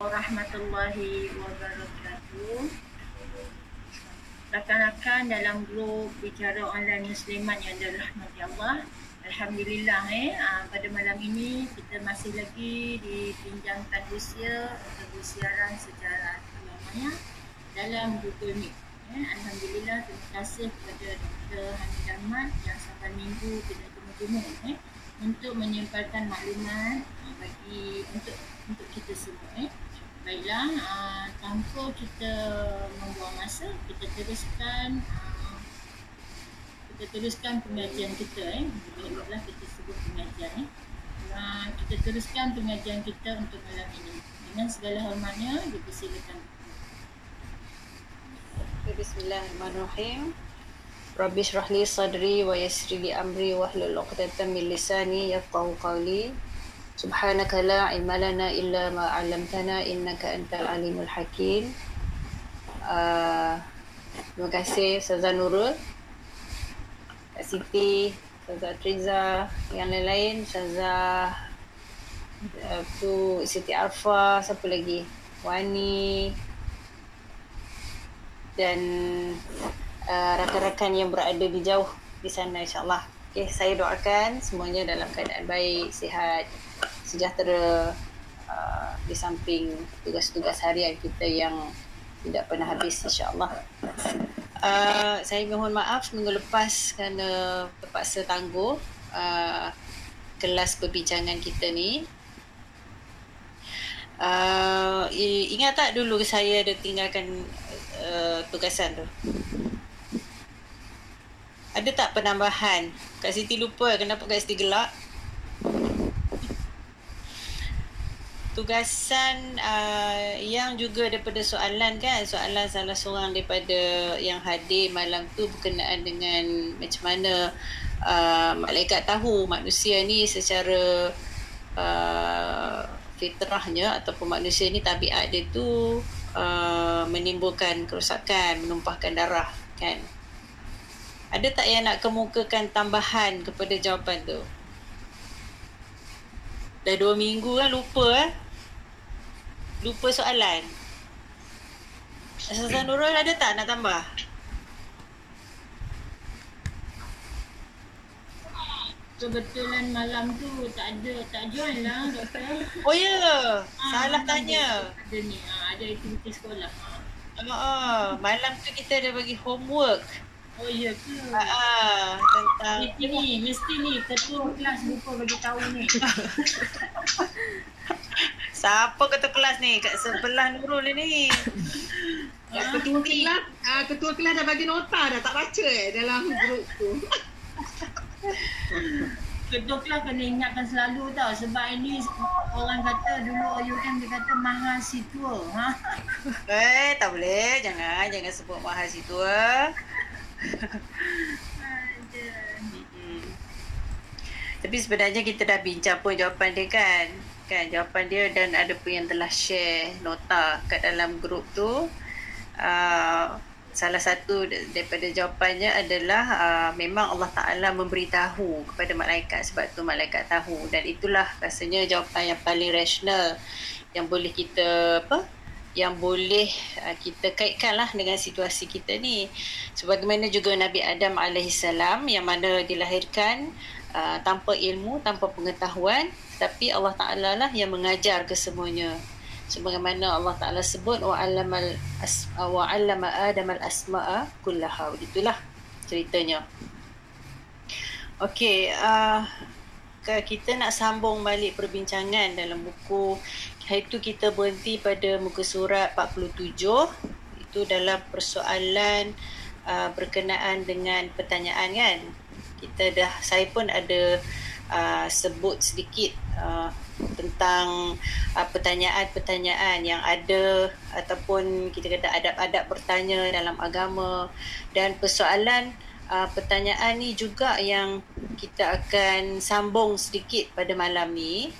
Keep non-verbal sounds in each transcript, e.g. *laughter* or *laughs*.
warahmatullahi wabarakatuh. Rakan-rakan dalam grup bicara online musliman yang dirahmati Allah. Alhamdulillah eh uh, pada malam ini kita masih lagi dipinjamkan usia atau bersiaran secara namanya dalam Google Meet. Eh, Alhamdulillah terima kasih kepada Dr. Hamid Ahmad yang sampai minggu tidak temu-temu eh, untuk menyampaikan maklumat uh, bagi untuk untuk kita semua eh. Baiklah, uh, tanpa kita membuang masa, kita teruskan uh, kita teruskan pengajian kita eh. Baiklah kita sebut pengajian eh. Uh, kita teruskan pengajian kita untuk malam ini. Dengan segala hormatnya, dipersilakan. Bismillahirrahmanirrahim. Rabbi shrah li sadri wa yassir li amri wa hlul 'uqdatam min lisani yafqahu qawli. La ilma lana illa ma 'allamtana innaka antal alimul hakim. Uh, terima kasih Ustazah Nurul. Kak Siti, Ustazah Triza, yang lain-lain, Ustazah uh, tu Siti Arfa, siapa lagi? Wani dan uh, rakan-rakan yang berada di jauh di sana insyaAllah. Okay, saya doakan semuanya dalam keadaan baik, sihat, sejahtera uh, di samping tugas-tugas harian kita yang tidak pernah habis insyaAllah. Uh, saya mohon maaf minggu lepas kerana terpaksa tangguh uh, kelas perbincangan kita ni. Uh, ingat tak dulu saya ada tinggalkan uh, tugasan tu? Ada tak penambahan? Kak Siti lupa kenapa Kak Siti gelak? Tugasan uh, yang juga daripada soalan kan soalan salah seorang daripada yang hadir malam tu berkenaan dengan macam mana uh, malaikat tahu manusia ni secara uh, fitrahnya ataupun manusia ni tabiat dia tu uh, menimbulkan kerosakan menumpahkan darah kan. Ada tak yang nak kemukakan tambahan kepada jawapan tu Dah dua minggu kan lupa eh. Lupa soalan. Asal Nurul ada tak nak tambah? Kebetulan malam tu tak ada, tak join lah doktor. Oh ya, yeah. ha, salah tanya. Ada ni, ha, ada aktiviti sekolah. Ha. Oh, malam tu kita ada bagi homework. Oh iya ke? Ah, ah tentang mesti ni, mesti ni ketua kelas lupa bagi tahu ni. *laughs* Siapa ketua kelas ni? Kat sebelah Nurul ni. Ya, ketua kelas, uh, ketua kelas dah bagi nota dah tak baca eh dalam grup tu. *laughs* ketua kelas kena ingatkan selalu tau sebab ini orang kata dulu OUM dia kata mahasiswa. Ha? Eh, tak boleh. Jangan, jangan sebut mahasiswa. Tapi sebenarnya kita dah bincang pun jawapan dia kan. Kan jawapan dia dan ada pun yang telah share nota kat dalam grup tu. Uh, salah satu daripada jawapannya adalah uh, memang Allah Ta'ala memberitahu kepada malaikat sebab tu malaikat tahu dan itulah rasanya jawapan yang paling rasional yang boleh kita apa yang boleh uh, kita kaitkanlah dengan situasi kita ni. Sebagaimana juga Nabi Adam alaihissalam yang mana dilahirkan uh, tanpa ilmu tanpa pengetahuan tapi Allah Taala lah yang mengajar kesemuanya. Sebagaimana Allah Taala sebut wa allamal wa allama adam al asma'a kullaha ceritanya. Okey uh, kita nak sambung balik perbincangan dalam buku Hari tu kita berhenti pada muka surat 47 itu dalam persoalan uh, berkenaan dengan pertanyaan kan. Kita dah saya pun ada uh, sebut sedikit uh, tentang uh, pertanyaan-pertanyaan yang ada ataupun kita kata adab-adab bertanya dalam agama. Dan persoalan uh, pertanyaan ni juga yang kita akan sambung sedikit pada malam ni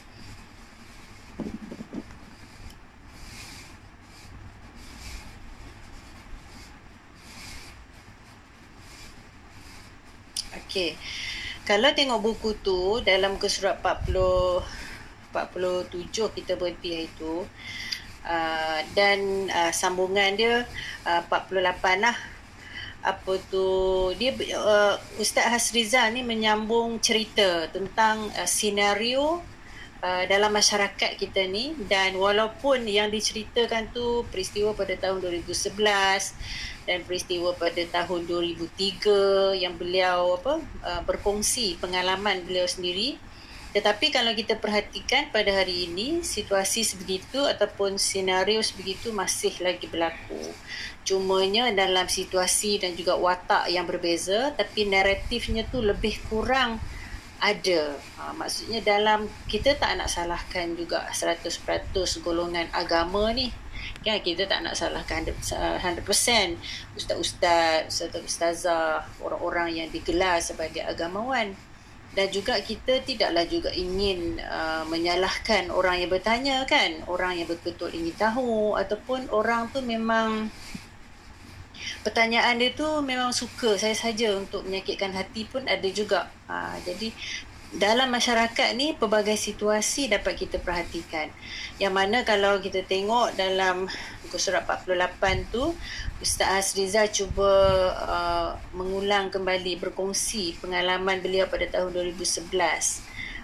Okey. Kalau tengok buku tu dalam ke surat 40 47 kita berhenti hari tu. Uh, dan uh, sambungan dia uh, 48 lah apa tu dia uh, Ustaz Hasriza ni menyambung cerita tentang uh, senario uh, dalam masyarakat kita ni dan walaupun yang diceritakan tu peristiwa pada tahun 2011 dan peristiwa pada tahun 2003 yang beliau apa uh, berkongsi pengalaman beliau sendiri tetapi kalau kita perhatikan pada hari ini situasi sebegitu ataupun senario sebegitu masih lagi berlaku. Cumanya dalam situasi dan juga watak yang berbeza tapi naratifnya tu lebih kurang ada. Ha, maksudnya dalam kita tak nak salahkan juga 100% golongan agama ni. Kan kita tak nak salahkan 100%, 100% ustaz-ustaz, ustaz-ustazah, orang-orang yang digelar sebagai agamawan. Dan juga kita tidaklah juga ingin uh, menyalahkan orang yang bertanya kan? Orang yang betul-betul ingin tahu ataupun orang tu memang pertanyaan dia tu memang suka saya saja untuk menyakitkan hati pun ada juga. Uh, jadi dalam masyarakat ni pelbagai situasi dapat kita perhatikan. Yang mana kalau kita tengok dalam buku surat 48 tu Ustaz Azriza cuba uh, mengulang kembali berkongsi pengalaman beliau pada tahun 2011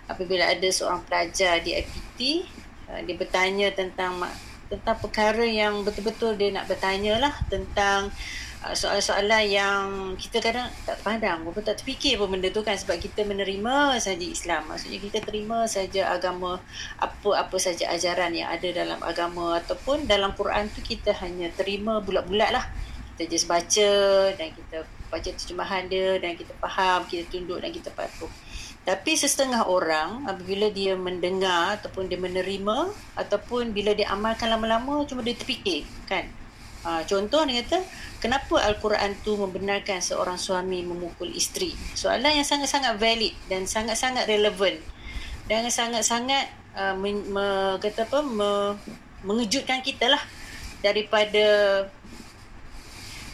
apabila ada seorang pelajar di IPT uh, dia bertanya tentang tentang perkara yang betul-betul dia nak bertanya lah tentang Ah, soalan-soalan yang kita kadang tak pandang pun tak terfikir pun benda tu kan. Sebab kita menerima saja Islam. Maksudnya kita terima saja agama apa-apa saja ajaran yang ada dalam agama ataupun dalam Quran tu kita hanya terima bulat-bulat lah. Kita just baca dan kita baca terjemahan dia dan kita faham kita tunduk dan kita patuh. Tapi sesetengah orang apabila dia mendengar ataupun dia menerima ataupun bila dia amalkan lama-lama cuma dia terfikir kan Ha, contoh dia kata, kenapa Al-Quran tu membenarkan seorang suami memukul isteri? Soalan yang sangat-sangat valid dan sangat-sangat relevan dan sangat-sangat uh, me, me, kata apa, me, mengejutkan kita lah daripada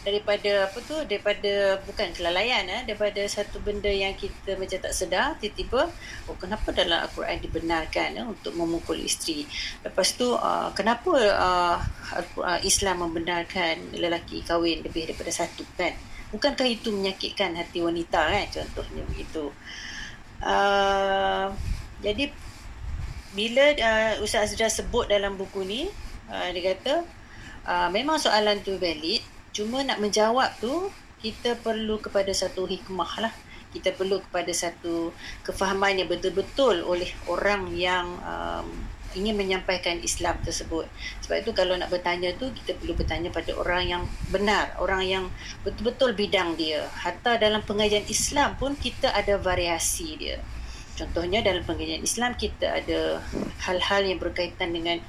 daripada apa tu daripada bukan kelalaian eh daripada satu benda yang kita macam tak sedar tiba-tiba oh kenapa dalam al-Quran dibenarkan eh, untuk memukul isteri? Lepas tu uh, kenapa uh, Islam membenarkan lelaki kahwin lebih daripada satu kan? Bukankah itu menyakitkan hati wanita kan? Contohnya begitu. Uh, jadi bila uh, Ustaz Azra sebut dalam buku ni uh, dia kata uh, memang soalan tu valid Cuma nak menjawab tu kita perlu kepada satu hikmah lah. Kita perlu kepada satu kefahaman yang betul-betul oleh orang yang um, ingin menyampaikan Islam tersebut. Sebab itu kalau nak bertanya tu kita perlu bertanya pada orang yang benar, orang yang betul-betul bidang dia. Hatta dalam pengajian Islam pun kita ada variasi dia. Contohnya dalam pengajian Islam kita ada hal-hal yang berkaitan dengan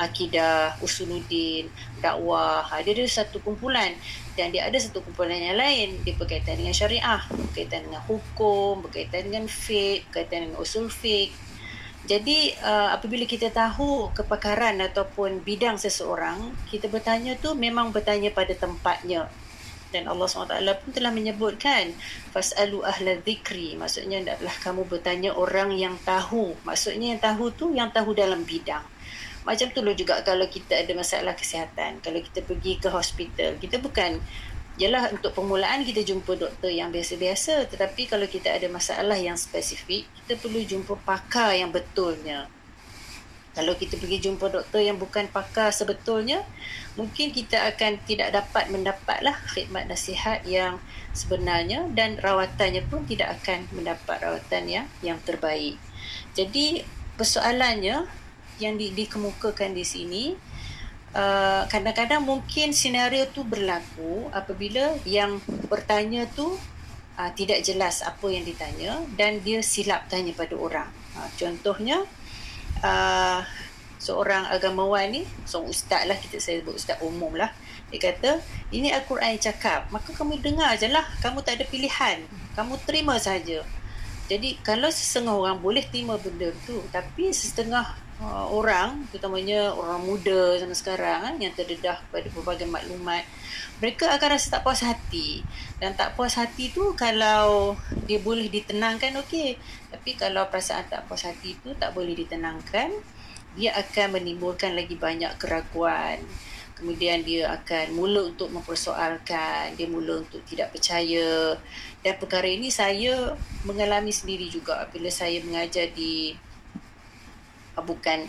akidah, usuluddin, dakwah. Dia ada satu kumpulan dan dia ada satu kumpulan yang lain. Dia berkaitan dengan syariah, berkaitan dengan hukum, berkaitan dengan fiqh, berkaitan dengan usul fiqh. Jadi uh, apabila kita tahu kepakaran ataupun bidang seseorang, kita bertanya tu memang bertanya pada tempatnya. Dan Allah SWT pun telah menyebutkan Fas'alu ahla dhikri Maksudnya adalah kamu bertanya orang yang tahu Maksudnya yang tahu tu yang tahu dalam bidang macam tu juga kalau kita ada masalah kesihatan. Kalau kita pergi ke hospital, kita bukan Yalah untuk permulaan kita jumpa doktor yang biasa-biasa tetapi kalau kita ada masalah yang spesifik kita perlu jumpa pakar yang betulnya. Kalau kita pergi jumpa doktor yang bukan pakar sebetulnya mungkin kita akan tidak dapat mendapatlah khidmat nasihat yang sebenarnya dan rawatannya pun tidak akan mendapat rawatan yang yang terbaik. Jadi persoalannya yang di, dikemukakan di sini uh, kadang-kadang mungkin senario tu berlaku apabila yang bertanya tu uh, tidak jelas apa yang ditanya dan dia silap tanya pada orang. Uh, contohnya uh, seorang agamawan ni seorang ustaz lah kita saya sebut ustaz umum lah. Dia kata ini Al-Quran yang cakap maka kamu dengar je lah kamu tak ada pilihan. Kamu terima saja jadi kalau setengah orang boleh terima benda tu tapi setengah uh, orang terutamanya orang muda zaman sekarang kan, yang terdedah pada berbagai maklumat mereka akan rasa tak puas hati. Dan tak puas hati tu kalau dia boleh ditenangkan okey. Tapi kalau perasaan tak puas hati tu tak boleh ditenangkan dia akan menimbulkan lagi banyak keraguan. Kemudian dia akan mula untuk mempersoalkan dia mula untuk tidak percaya dan perkara ini saya mengalami sendiri juga bila saya mengajar di ah, bukan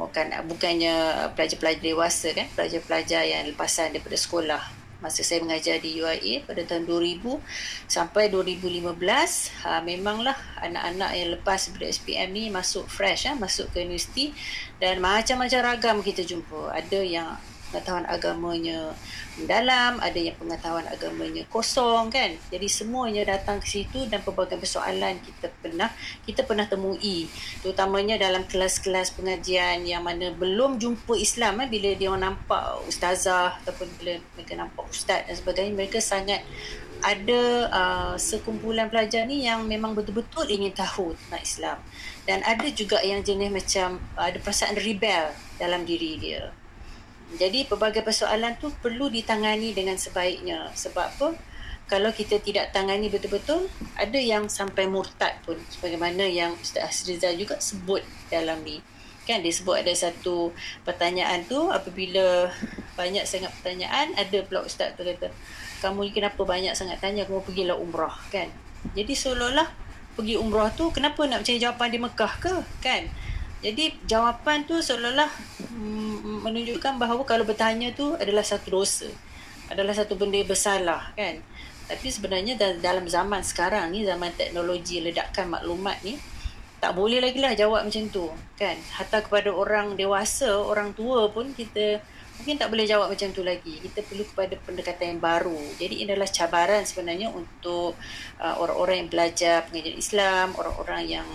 bukan bukannya pelajar-pelajar dewasa kan pelajar-pelajar yang lepasan daripada sekolah. Masa saya mengajar di UIA pada tahun 2000 sampai 2015 ha, memanglah anak-anak yang lepas daripada SPM ni masuk fresh ha, masuk ke universiti dan macam-macam ragam kita jumpa. Ada yang pengetahuan agamanya mendalam, ada yang pengetahuan agamanya kosong kan. Jadi semuanya datang ke situ dan pelbagai persoalan kita pernah kita pernah temui. Terutamanya dalam kelas-kelas pengajian yang mana belum jumpa Islam eh, bila dia nampak ustazah ataupun bila mereka nampak ustaz dan sebagainya mereka sangat ada uh, sekumpulan pelajar ni yang memang betul-betul ingin tahu tentang Islam. Dan ada juga yang jenis macam uh, ada perasaan rebel dalam diri dia jadi pelbagai persoalan tu perlu ditangani dengan sebaiknya. Sebab apa? Kalau kita tidak tangani betul-betul, ada yang sampai murtad pun. Sebagaimana yang Ustaz Hasrizal juga sebut dalam ni. Kan dia sebut ada satu pertanyaan tu apabila banyak sangat pertanyaan, ada pula Ustaz tu kata, kamu kenapa banyak sangat tanya, kamu pergilah umrah kan. Jadi seolah-olah pergi umrah tu kenapa nak cari jawapan di Mekah ke kan jadi jawapan tu seolah-olah mm, menunjukkan bahawa kalau bertanya tu adalah satu dosa. Adalah satu benda yang bersalah kan. Tapi sebenarnya dalam zaman sekarang ni, zaman teknologi ledakan maklumat ni, tak boleh lagi lah jawab macam tu kan. Hatta kepada orang dewasa, orang tua pun kita mungkin tak boleh jawab macam tu lagi. Kita perlu kepada pendekatan yang baru. Jadi ini adalah cabaran sebenarnya untuk uh, orang-orang yang belajar pengajian Islam, orang-orang yang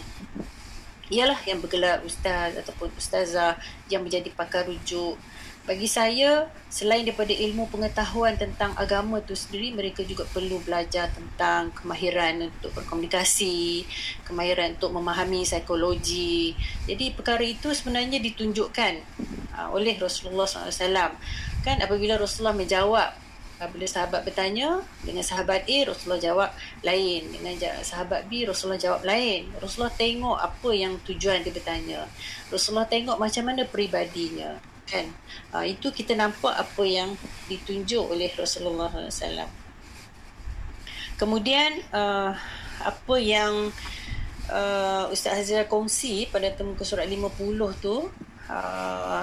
ialah yang bergelar ustaz ataupun ustazah yang menjadi pakar rujuk. Bagi saya, selain daripada ilmu pengetahuan tentang agama tu sendiri, mereka juga perlu belajar tentang kemahiran untuk berkomunikasi, kemahiran untuk memahami psikologi. Jadi perkara itu sebenarnya ditunjukkan uh, oleh Rasulullah SAW. Kan apabila Rasulullah menjawab Apabila sahabat bertanya dengan sahabat A, Rasulullah jawab lain. Dengan sahabat B, Rasulullah jawab lain. Rasulullah tengok apa yang tujuan dia bertanya. Rasulullah tengok macam mana peribadinya. Kan? Ha, itu kita nampak apa yang ditunjuk oleh Rasulullah SAW. Kemudian, uh, apa yang uh, Ustaz Hazira kongsi pada temu ke surat 50 tu, uh,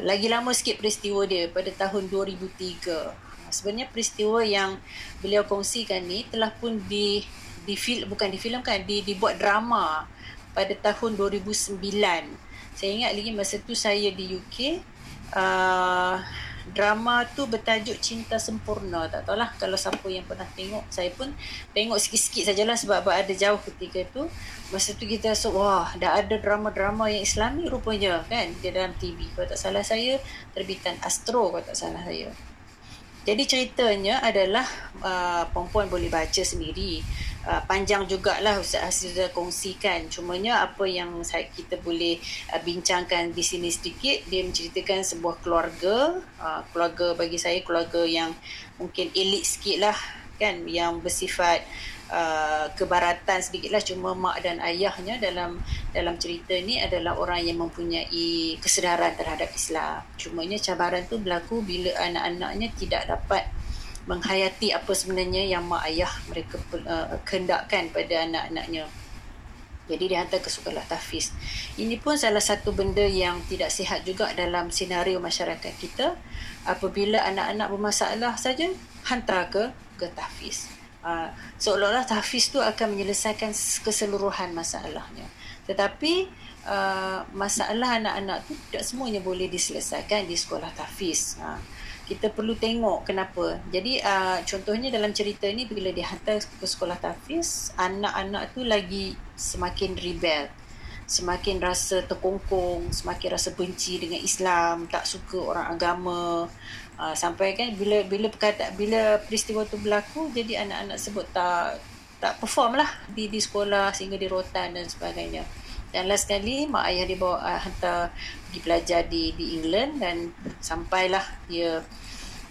lagi lama sikit peristiwa dia pada tahun 2003 sebenarnya peristiwa yang beliau kongsikan ni telah pun di di fil, bukan difilmkan di dibuat drama pada tahun 2009 saya ingat lagi masa tu saya di UK uh, drama tu bertajuk Cinta Sempurna. Tak tahulah kalau siapa yang pernah tengok saya pun tengok sikit-sikit sajalah sebab ada jauh ketika tu. Masa tu kita rasa wah dah ada drama-drama yang islami rupanya kan di dalam TV kalau tak salah saya terbitan Astro kalau tak salah saya jadi ceritanya adalah uh, perempuan boleh baca sendiri. Uh, panjang jugalah Ustaz Hasida kongsikan. Cumanya apa yang saya, kita boleh uh, bincangkan di sini sedikit. Dia menceritakan sebuah keluarga. Uh, keluarga bagi saya keluarga yang mungkin elit sikit lah. Kan, yang bersifat Uh, kebaratan sedikitlah cuma mak dan ayahnya dalam dalam cerita ni adalah orang yang mempunyai kesedaran terhadap Islam. Cumanya cabaran tu berlaku bila anak-anaknya tidak dapat menghayati apa sebenarnya yang mak ayah mereka uh, kehendakkan pada anak-anaknya. Jadi dia hantar ke sekolah tahfiz. Ini pun salah satu benda yang tidak sihat juga dalam senario masyarakat kita. Apabila anak-anak bermasalah saja, hantar ke ke tahfiz. Uh, seolah-olah tahfiz tu akan menyelesaikan keseluruhan masalahnya. Tetapi uh, masalah anak-anak tu tidak semuanya boleh diselesaikan di sekolah tahfiz. Uh, kita perlu tengok kenapa. Jadi uh, contohnya dalam cerita ni bila dihantar ke sekolah tahfiz, anak-anak tu lagi semakin rebel. Semakin rasa terkongkong, semakin rasa benci dengan Islam, tak suka orang agama, Uh, sampai kan bila bila perkata bila peristiwa tu berlaku jadi anak-anak sebut tak tak perform lah. Di di sekolah sehingga di rotan dan sebagainya. Dan last sekali mak ayah dia bawa uh, hantar pergi belajar di di England dan sampailah dia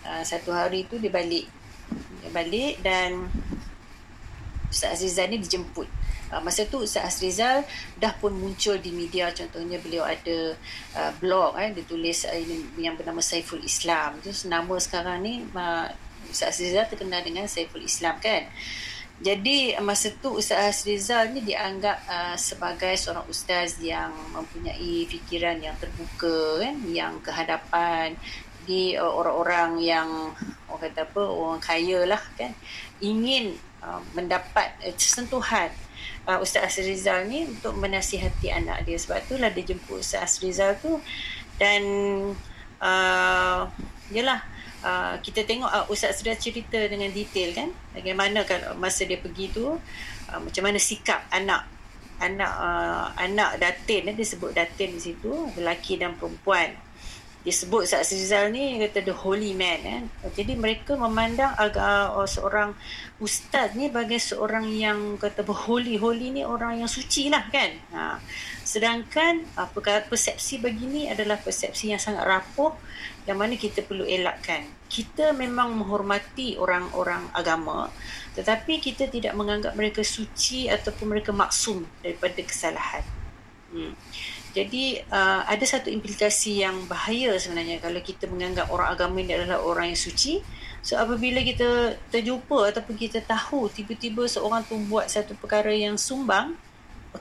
uh, satu hari tu dia balik. Dia balik dan Ustaz Azizan ni dijemput uh, masa tu Ustaz Azrizal dah pun muncul di media. Contohnya beliau ada uh, blog eh dia tulis uh, yang bernama Saiful Islam. Tu nama sekarang ni uh, Ustaz Azrizal terkenal dengan Saiful Islam kan? Jadi masa tu Ustaz Azrizal ni dianggap uh, sebagai seorang ustaz yang mempunyai fikiran yang terbuka kan? Yang kehadapan di uh, orang-orang yang orang kata apa orang kaya lah kan? Ingin uh, mendapat uh, sentuhan uh, Ustaz Azrizal ni untuk menasihati anak dia. Sebab tu lah dia jemput Ustaz Azrizal tu. Dan uh, yalah uh, kita tengok uh, Ustaz Azrizal cerita dengan detail kan? Bagaimana kalau masa dia pergi tu uh, macam mana sikap anak anak uh, anak datin. Dia sebut datin di situ lelaki dan perempuan disebut Ustaz Rizal ni kata the holy man kan. Jadi mereka memandang agak uh, seorang ustaz ni bagi seorang yang kata holy holy ni orang yang suci lah kan. Ha. Sedangkan apa uh, persepsi begini adalah persepsi yang sangat rapuh yang mana kita perlu elakkan. Kita memang menghormati orang-orang agama tetapi kita tidak menganggap mereka suci ataupun mereka maksum daripada kesalahan. Hmm. Jadi uh, ada satu implikasi yang bahaya sebenarnya kalau kita menganggap orang agama ini adalah orang yang suci. So apabila kita terjumpa ataupun kita tahu tiba-tiba seorang tu buat satu perkara yang sumbang,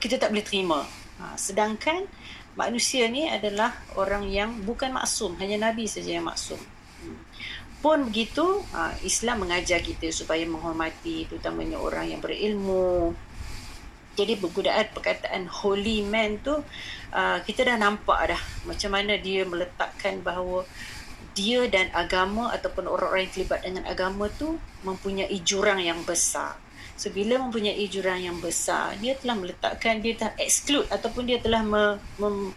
kita tak boleh terima. Ha, sedangkan manusia ni adalah orang yang bukan maksum, hanya Nabi saja yang maksum. Hmm. Pun begitu, ha, Islam mengajar kita supaya menghormati terutamanya orang yang berilmu, jadi penggunaan perkataan holy man tu uh, kita dah nampak dah macam mana dia meletakkan bahawa dia dan agama ataupun orang-orang yang terlibat dengan agama tu mempunyai jurang yang besar. So bila mempunyai jurang yang besar, dia telah meletakkan dia telah exclude ataupun dia telah mem, mem,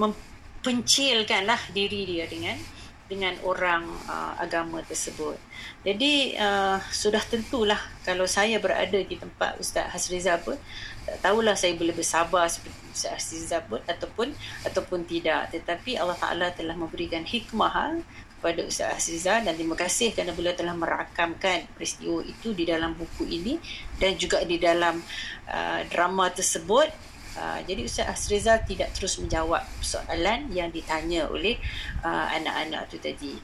mempencilkanlah diri dia dengan dengan orang uh, agama tersebut. Jadi uh, sudah tentulah kalau saya berada di tempat Ustaz Hasriza pun tak tahulah saya boleh bersabar seperti Ustaz pun ataupun ataupun tidak. Tetapi Allah Taala telah memberikan hikmah ha, kepada Ustaz Hasriza dan terima kasih kerana beliau telah merakamkan peristiwa itu di dalam buku ini dan juga di dalam uh, drama tersebut Uh, jadi Ustaz Asrizal tidak terus menjawab soalan yang ditanya oleh uh, anak-anak tu tadi.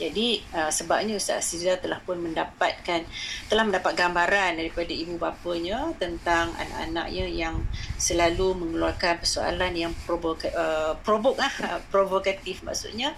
Jadi uh, sebabnya Ustaz Asrizal telah pun mendapatkan telah mendapat gambaran daripada ibu bapanya tentang anak-anaknya yang selalu mengeluarkan persoalan yang provok uh, provok ah *laughs* provokatif maksudnya.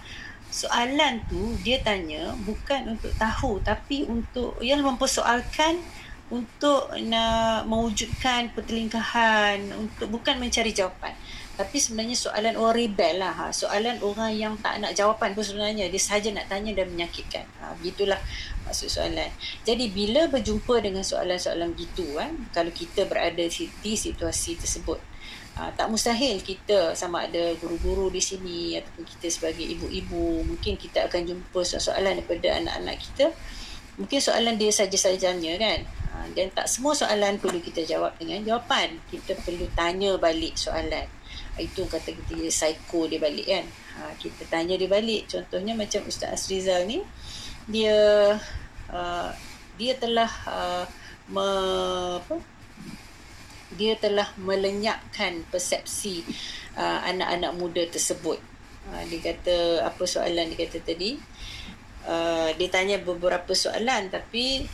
Soalan tu dia tanya bukan untuk tahu tapi untuk yang mempersoalkan untuk nak mewujudkan pertelingkahan untuk bukan mencari jawapan tapi sebenarnya soalan orang rebel lah ha. soalan orang yang tak nak jawapan pun sebenarnya dia saja nak tanya dan menyakitkan ha. begitulah maksud soalan jadi bila berjumpa dengan soalan-soalan begitu kan kalau kita berada di situasi tersebut ha, tak mustahil kita sama ada guru-guru di sini ataupun kita sebagai ibu-ibu mungkin kita akan jumpa soalan daripada anak-anak kita mungkin soalan dia saja-sajanya kan Ha, dan tak semua soalan perlu kita jawab dengan jawapan. Kita perlu tanya balik soalan. Itu kata kita dia psycho dia balik kan. Ha, kita tanya dia balik. Contohnya macam Ustaz Asrizal ni. Dia uh, dia telah uh, me, apa, dia telah melenyapkan persepsi uh, anak-anak muda tersebut. Uh, dia kata apa soalan dia kata tadi? Uh, dia tanya beberapa soalan tapi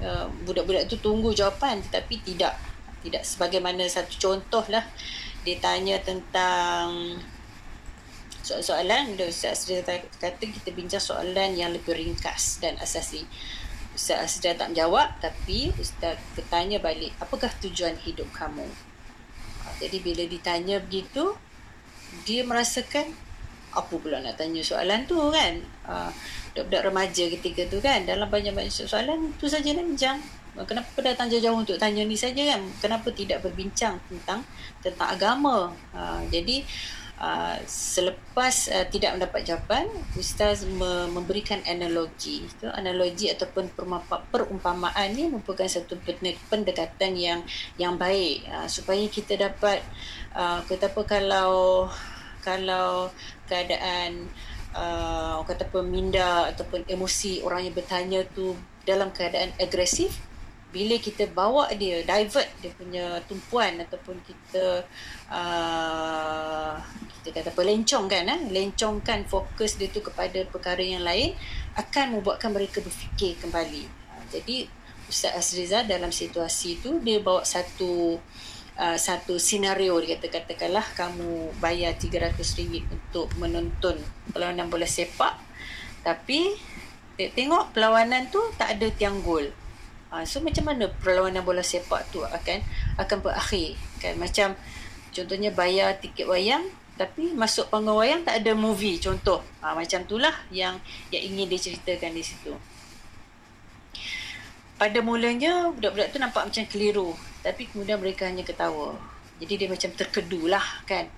Uh, budak-budak tu tunggu jawapan tetapi tidak tidak sebagaimana satu contoh lah dia tanya tentang soalan-soalan dia Ustaz Asri kata kita bincang soalan yang lebih ringkas dan asasi. Ustaz Asri tak menjawab tapi Ustaz bertanya balik apakah tujuan hidup kamu? Ha, jadi bila ditanya begitu dia merasakan apa pula nak tanya soalan tu kan? Uh, budak-budak remaja ketika tu kan? Dalam banyak-banyak soalan tu saja nak bincang kenapa datang jauh-jauh untuk tanya ni saja kan? Kenapa tidak berbincang tentang tentang agama? Ha, jadi uh, selepas uh, tidak mendapat jawapan ustaz me- memberikan analogi. Itu analogi ataupun perumpamaan ni merupakan satu pendekatan yang yang baik. Uh, supaya kita dapat uh, kata apa kalau kalau keadaan uh, kata apa minda ataupun emosi orang yang bertanya tu dalam keadaan agresif bila kita bawa dia divert dia punya tumpuan ataupun kita uh, kita kata apa lencong kan eh? lencongkan fokus dia tu kepada perkara yang lain akan membuatkan mereka berfikir kembali uh, jadi Ustaz Azriza dalam situasi tu dia bawa satu uh, satu senario dia kata katakanlah kamu bayar RM300 untuk menonton perlawanan bola sepak tapi tengok perlawanan tu tak ada tiang gol Ha, so macam mana perlawanan bola sepak tu akan akan berakhir? Kan macam contohnya bayar tiket wayang tapi masuk panggung wayang tak ada movie contoh. Ha, macam itulah yang yang ingin diceritakan di situ. Pada mulanya budak-budak tu nampak macam keliru tapi kemudian mereka hanya ketawa. Jadi dia macam terkedu lah kan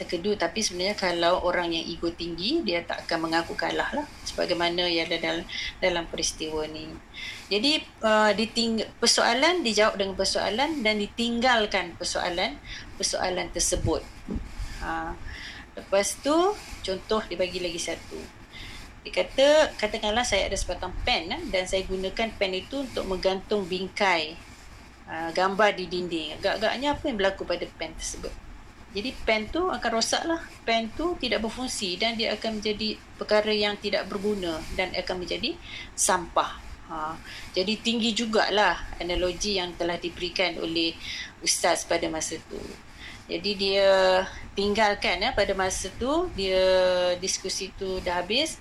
terkedu. Tapi sebenarnya kalau orang yang ego tinggi dia tak akan mengaku kalah lah. Sebagaimana yang ada dalam, dalam peristiwa ni. Jadi uh, diting- persoalan dijawab dengan persoalan dan ditinggalkan persoalan persoalan tersebut. Ha. lepas tu contoh dia bagi lagi satu. Dia kata katakanlah saya ada sebatang pen eh, dan saya gunakan pen itu untuk menggantung bingkai uh, gambar di dinding. Agak-agaknya apa yang berlaku pada pen tersebut jadi pen tu akan rosak lah. Pen tu tidak berfungsi dan dia akan menjadi perkara yang tidak berguna dan akan menjadi sampah. Ha. Jadi tinggi jugalah analogi yang telah diberikan oleh Ustaz pada masa tu. Jadi dia tinggalkan ya, pada masa tu, dia diskusi tu dah habis.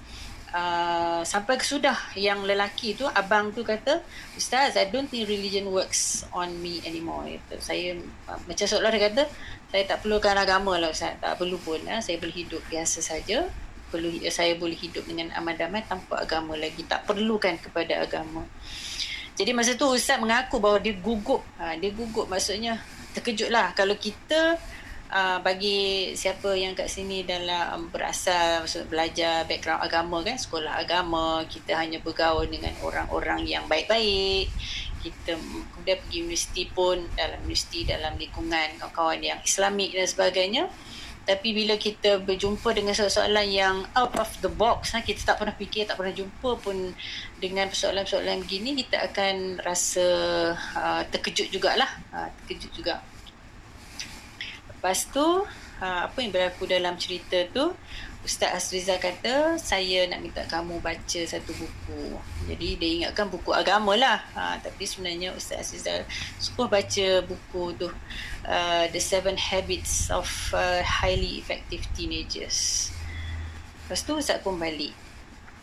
Uh, sampai ke sudah yang lelaki tu abang tu kata ustaz i don't think religion works on me anymore itu saya uh, macam seolah dia kata saya tak perlukan agama lah Ustaz. Tak perlu pun. Ha? Saya boleh hidup biasa saja. Perlu, saya boleh hidup dengan aman damai tanpa agama lagi. Tak perlukan kepada agama. Jadi masa tu Ustaz mengaku bahawa dia gugup. Ha, dia gugup maksudnya terkejut lah. Kalau kita uh, bagi siapa yang kat sini dalam berasal maksud belajar background agama kan. Sekolah agama. Kita hanya bergaul dengan orang-orang yang baik-baik kita kemudian pergi universiti pun dalam universiti dalam lingkungan kawan-kawan yang islamik dan sebagainya tapi bila kita berjumpa dengan soalan-soalan yang out of the box ha, kita tak pernah fikir tak pernah jumpa pun dengan persoalan-persoalan begini kita akan rasa uh, terkejut jugalah uh, terkejut juga lepas tu uh, apa yang berlaku dalam cerita tu Ustaz Asriza kata saya nak minta kamu baca satu buku. Jadi dia ingatkan buku agama lah. Ha, tapi sebenarnya Ustaz Asriza suka baca buku tu uh, The Seven Habits of uh, Highly Effective Teenagers. Lepas tu Ustaz pun balik.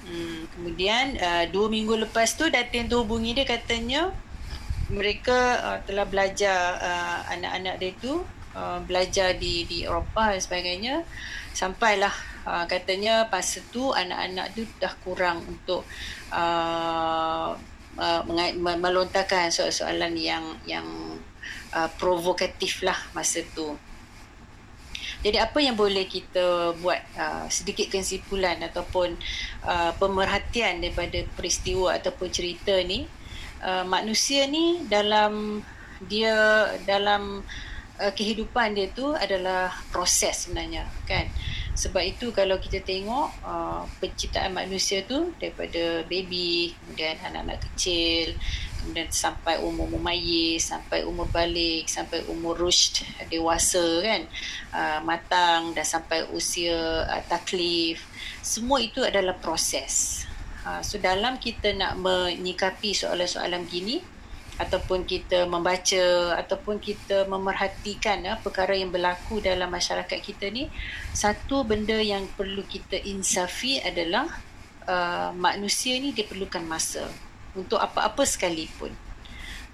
Hmm, kemudian uh, dua minggu lepas tu Datin tu hubungi dia katanya mereka uh, telah belajar uh, anak-anak dia tu uh, belajar di di Eropah dan sebagainya sampailah uh, katanya pas tu anak-anak tu dah kurang untuk uh, uh, melontarkan soalan-soalan yang yang uh, provokatif lah masa tu. Jadi apa yang boleh kita buat uh, sedikit kesimpulan ataupun uh, pemerhatian daripada peristiwa ataupun cerita ni uh, manusia ni dalam dia dalam uh, kehidupan dia tu adalah proses sebenarnya kan? Sebab itu kalau kita tengok uh, penciptaan manusia tu daripada baby kemudian anak-anak kecil kemudian sampai umur mumayyiz sampai umur balik sampai umur rushd dewasa kan? Uh, matang dan sampai usia uh, taklif. Semua itu adalah proses. Uh, so dalam kita nak menyikapi soalan-soalan begini ataupun kita membaca ataupun kita memerhatikan ya, perkara yang berlaku dalam masyarakat kita ni satu benda yang perlu kita insafi adalah uh, manusia ni diperlukan masa untuk apa-apa sekalipun.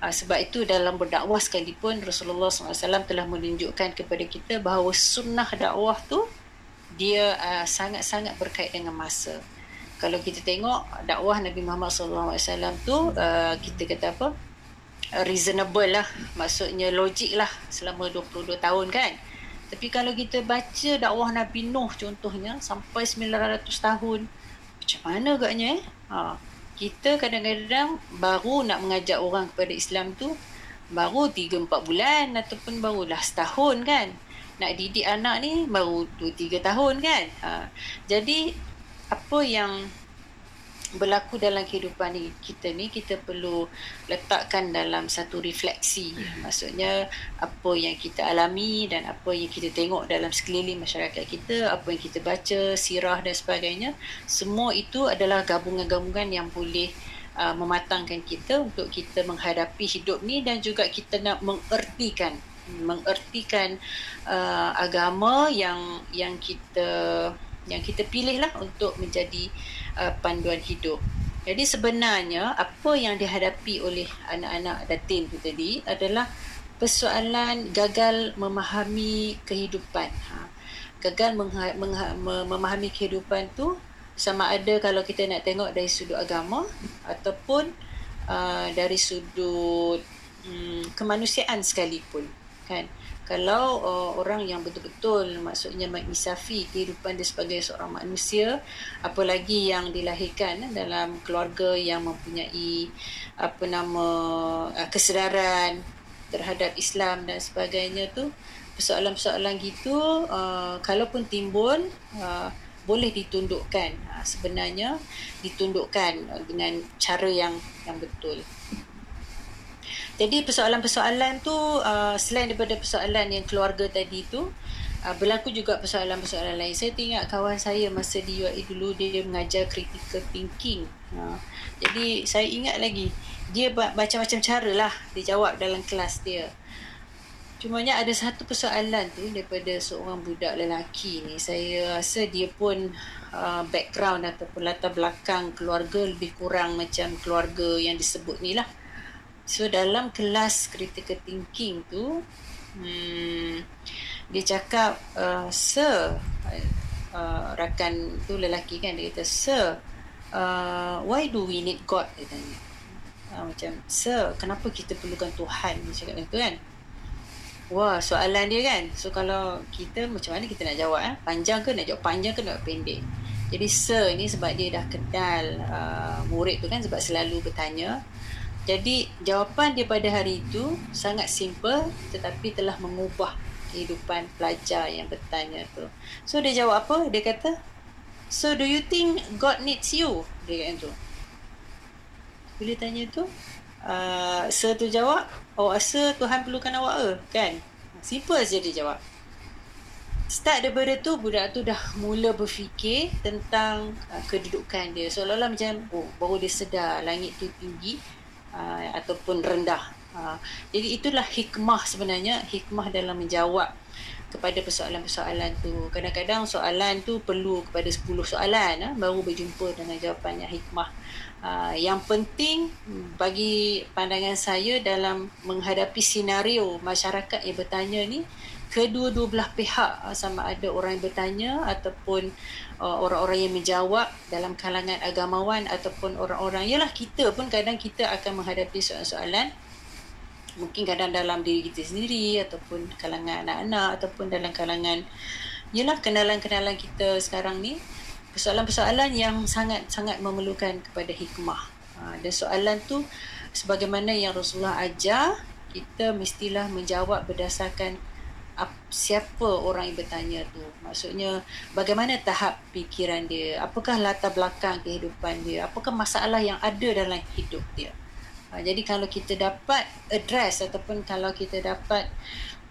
Uh, sebab itu dalam berdakwah sekalipun Rasulullah SAW telah menunjukkan kepada kita bahawa sunnah dakwah tu dia uh, sangat-sangat berkait dengan masa. Kalau kita tengok dakwah Nabi Muhammad SAW tu uh, kita kata apa reasonable lah. Maksudnya logik lah selama 22 tahun kan. Tapi kalau kita baca dakwah Nabi Nuh contohnya sampai 900 tahun macam mana agaknya eh? Ha. kita kadang-kadang baru nak mengajak orang kepada Islam tu baru 3-4 bulan ataupun barulah setahun kan. Nak didik anak ni baru 2-3 tahun kan. Ha. jadi apa yang berlaku dalam kehidupan ni kita ni kita perlu letakkan dalam satu refleksi. Maksudnya apa yang kita alami dan apa yang kita tengok dalam sekeliling masyarakat kita apa yang kita baca sirah dan sebagainya semua itu adalah gabungan-gabungan yang boleh uh, mematangkan kita untuk kita menghadapi hidup ni dan juga kita nak mengertikan mengertikan uh, agama yang yang kita yang kita pilih lah untuk menjadi uh, panduan hidup. Jadi sebenarnya apa yang dihadapi oleh anak-anak datin tu tadi adalah persoalan gagal memahami kehidupan. Ha. Gagal mengha- mengha- memahami kehidupan tu sama ada kalau kita nak tengok dari sudut agama ataupun uh, dari sudut um, kemanusiaan sekalipun kan kalau uh, orang yang betul-betul maksudnya mengisafi kehidupan dia sebagai seorang manusia apalagi yang dilahirkan eh, dalam keluarga yang mempunyai apa nama uh, kesedaran terhadap Islam dan sebagainya tu persoalan-persoalan gitu uh, kalaupun timbul uh, boleh ditundukkan. Uh, sebenarnya ditundukkan dengan cara yang yang betul jadi persoalan-persoalan tu uh, selain daripada persoalan yang keluarga tadi tu uh, berlaku juga persoalan-persoalan lain. Saya tengok kawan saya masa di UAE dulu dia mengajar critical thinking. Uh, jadi saya ingat lagi dia macam-macam cara lah dia jawab dalam kelas dia. Cumanya ada satu persoalan tu daripada seorang budak lelaki ni. Saya rasa dia pun uh, background ataupun latar belakang keluarga lebih kurang macam keluarga yang disebut ni lah. So dalam kelas critical thinking tu hmm, dia cakap uh, sir uh, rakan tu lelaki kan dia kata sir uh, why do we need God? Dia tanya. Uh, macam sir kenapa kita perlukan Tuhan? Dia cakap macam tu kan. Wah soalan dia kan. So kalau kita macam mana kita nak jawab eh? Panjang ke nak jawab? Panjang ke nak pendek? Jadi sir ni sebab dia dah kenal uh, murid tu kan Sebab selalu bertanya jadi jawapan dia pada hari itu sangat simple tetapi telah mengubah kehidupan pelajar yang bertanya tu. So dia jawab apa? Dia kata, "So do you think God needs you?" Dia kata tu. Bila tanya tu, uh, Sir tu jawab, "Oh, rasa Tuhan perlukan awak ke?" Kan? Simple saja dia jawab. Start daripada tu budak tu dah mula berfikir tentang uh, kedudukan dia. Seolah-olah macam oh baru dia sedar langit tu tinggi uh, ataupun rendah. Uh, jadi itulah hikmah sebenarnya, hikmah dalam menjawab kepada persoalan-persoalan tu. Kadang-kadang soalan tu perlu kepada 10 soalan uh, baru berjumpa dengan jawapan yang hikmah. Uh, yang penting bagi pandangan saya dalam menghadapi senario masyarakat yang bertanya ni kedua-dua belah pihak uh, sama ada orang yang bertanya ataupun uh, orang-orang yang menjawab dalam kalangan agamawan ataupun orang-orang. Yalah kita pun kadang kita akan menghadapi soalan-soalan. Mungkin kadang dalam diri kita sendiri ataupun kalangan anak-anak ataupun dalam kalangan yalah kenalan-kenalan kita sekarang ni. Persoalan-persoalan yang sangat-sangat memerlukan kepada hikmah. Uh, dan soalan tu sebagaimana yang Rasulullah ajar kita mestilah menjawab berdasarkan siapa orang yang bertanya tu? Maksudnya bagaimana tahap fikiran dia? Apakah latar belakang kehidupan dia? Apakah masalah yang ada dalam hidup dia? Ha, jadi kalau kita dapat address ataupun kalau kita dapat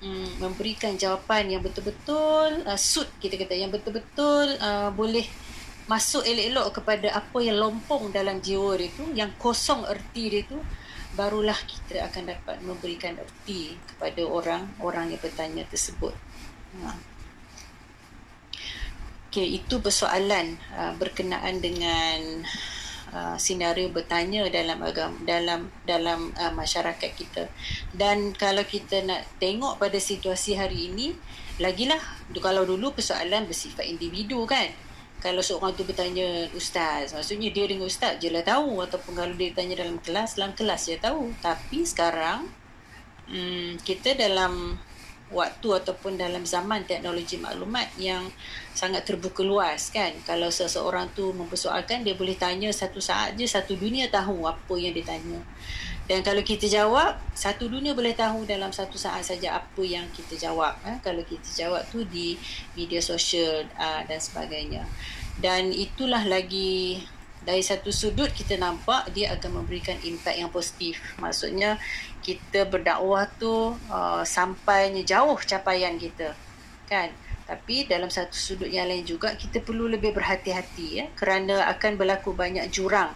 um, memberikan jawapan yang betul-betul uh, suit kita kata yang betul-betul uh, boleh masuk elok-elok kepada apa yang lompong dalam jiwa dia tu yang kosong erti dia tu barulah kita akan dapat memberikan erti kepada orang-orang yang bertanya tersebut. Ha. Okay, itu persoalan uh, berkenaan dengan uh, senario bertanya dalam agama dalam dalam uh, masyarakat kita. Dan kalau kita nak tengok pada situasi hari ini, lagilah kalau dulu persoalan bersifat individu kan kalau seorang tu bertanya ustaz maksudnya dia dengan ustaz je lah tahu ataupun kalau dia tanya dalam kelas dalam kelas dia tahu. Tapi sekarang hmm, kita dalam waktu ataupun dalam zaman teknologi maklumat yang sangat terbuka luas kan kalau seseorang tu mempersoalkan dia boleh tanya satu saat je satu dunia tahu apa yang dia tanya dan kalau kita jawab, satu dunia boleh tahu dalam satu saat saja apa yang kita jawab. Eh? Kalau kita jawab tu di media sosial uh, dan sebagainya. Dan itulah lagi dari satu sudut kita nampak dia akan memberikan impact yang positif. Maksudnya kita berdakwah tu uh, sampainya jauh capaian kita. Kan? Tapi dalam satu sudut yang lain juga kita perlu lebih berhati-hati ya kerana akan berlaku banyak jurang,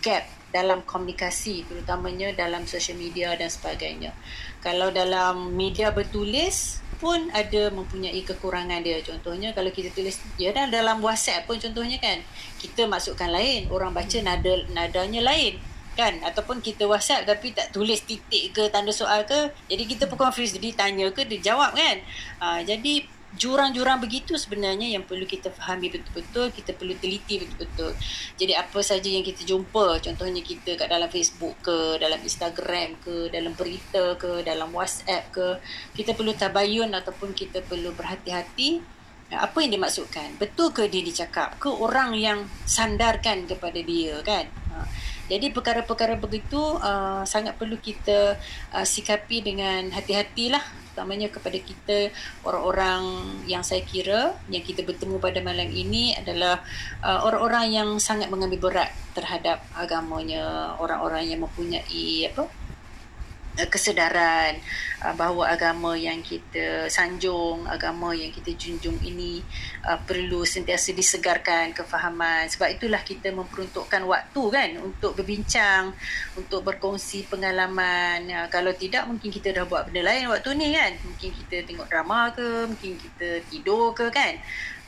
gap dalam komunikasi terutamanya dalam social media dan sebagainya. Kalau dalam media bertulis pun ada mempunyai kekurangan dia. Contohnya kalau kita tulis ya dah dalam WhatsApp pun contohnya kan kita masukkan lain, orang baca nada nadanya lain kan ataupun kita WhatsApp tapi tak tulis titik ke tanda soal ke jadi kita pun confuse jadi tanya ke dia jawab kan. Ha, jadi jurang-jurang begitu sebenarnya yang perlu kita fahami betul-betul, kita perlu teliti betul-betul. Jadi apa saja yang kita jumpa, contohnya kita kat dalam Facebook ke, dalam Instagram ke, dalam berita ke, dalam WhatsApp ke, kita perlu tabayun ataupun kita perlu berhati-hati apa yang dimaksudkan. Betul ke dia dicakap? Ke orang yang sandarkan kepada dia kan? Ha. Jadi perkara-perkara begitu uh, sangat perlu kita uh, sikapi dengan hati-hatilah terutamanya kepada kita orang-orang yang saya kira yang kita bertemu pada malam ini adalah uh, orang-orang yang sangat mengambil berat terhadap agamanya orang-orang yang mempunyai apa kesedaran uh, bahawa agama yang kita sanjung, agama yang kita junjung ini uh, perlu sentiasa disegarkan kefahaman. Sebab itulah kita memperuntukkan waktu kan untuk berbincang, untuk berkongsi pengalaman. Kalau tidak mungkin kita dah buat benda lain waktu ni kan. Mungkin kita tengok drama ke, mungkin kita tidur ke kan.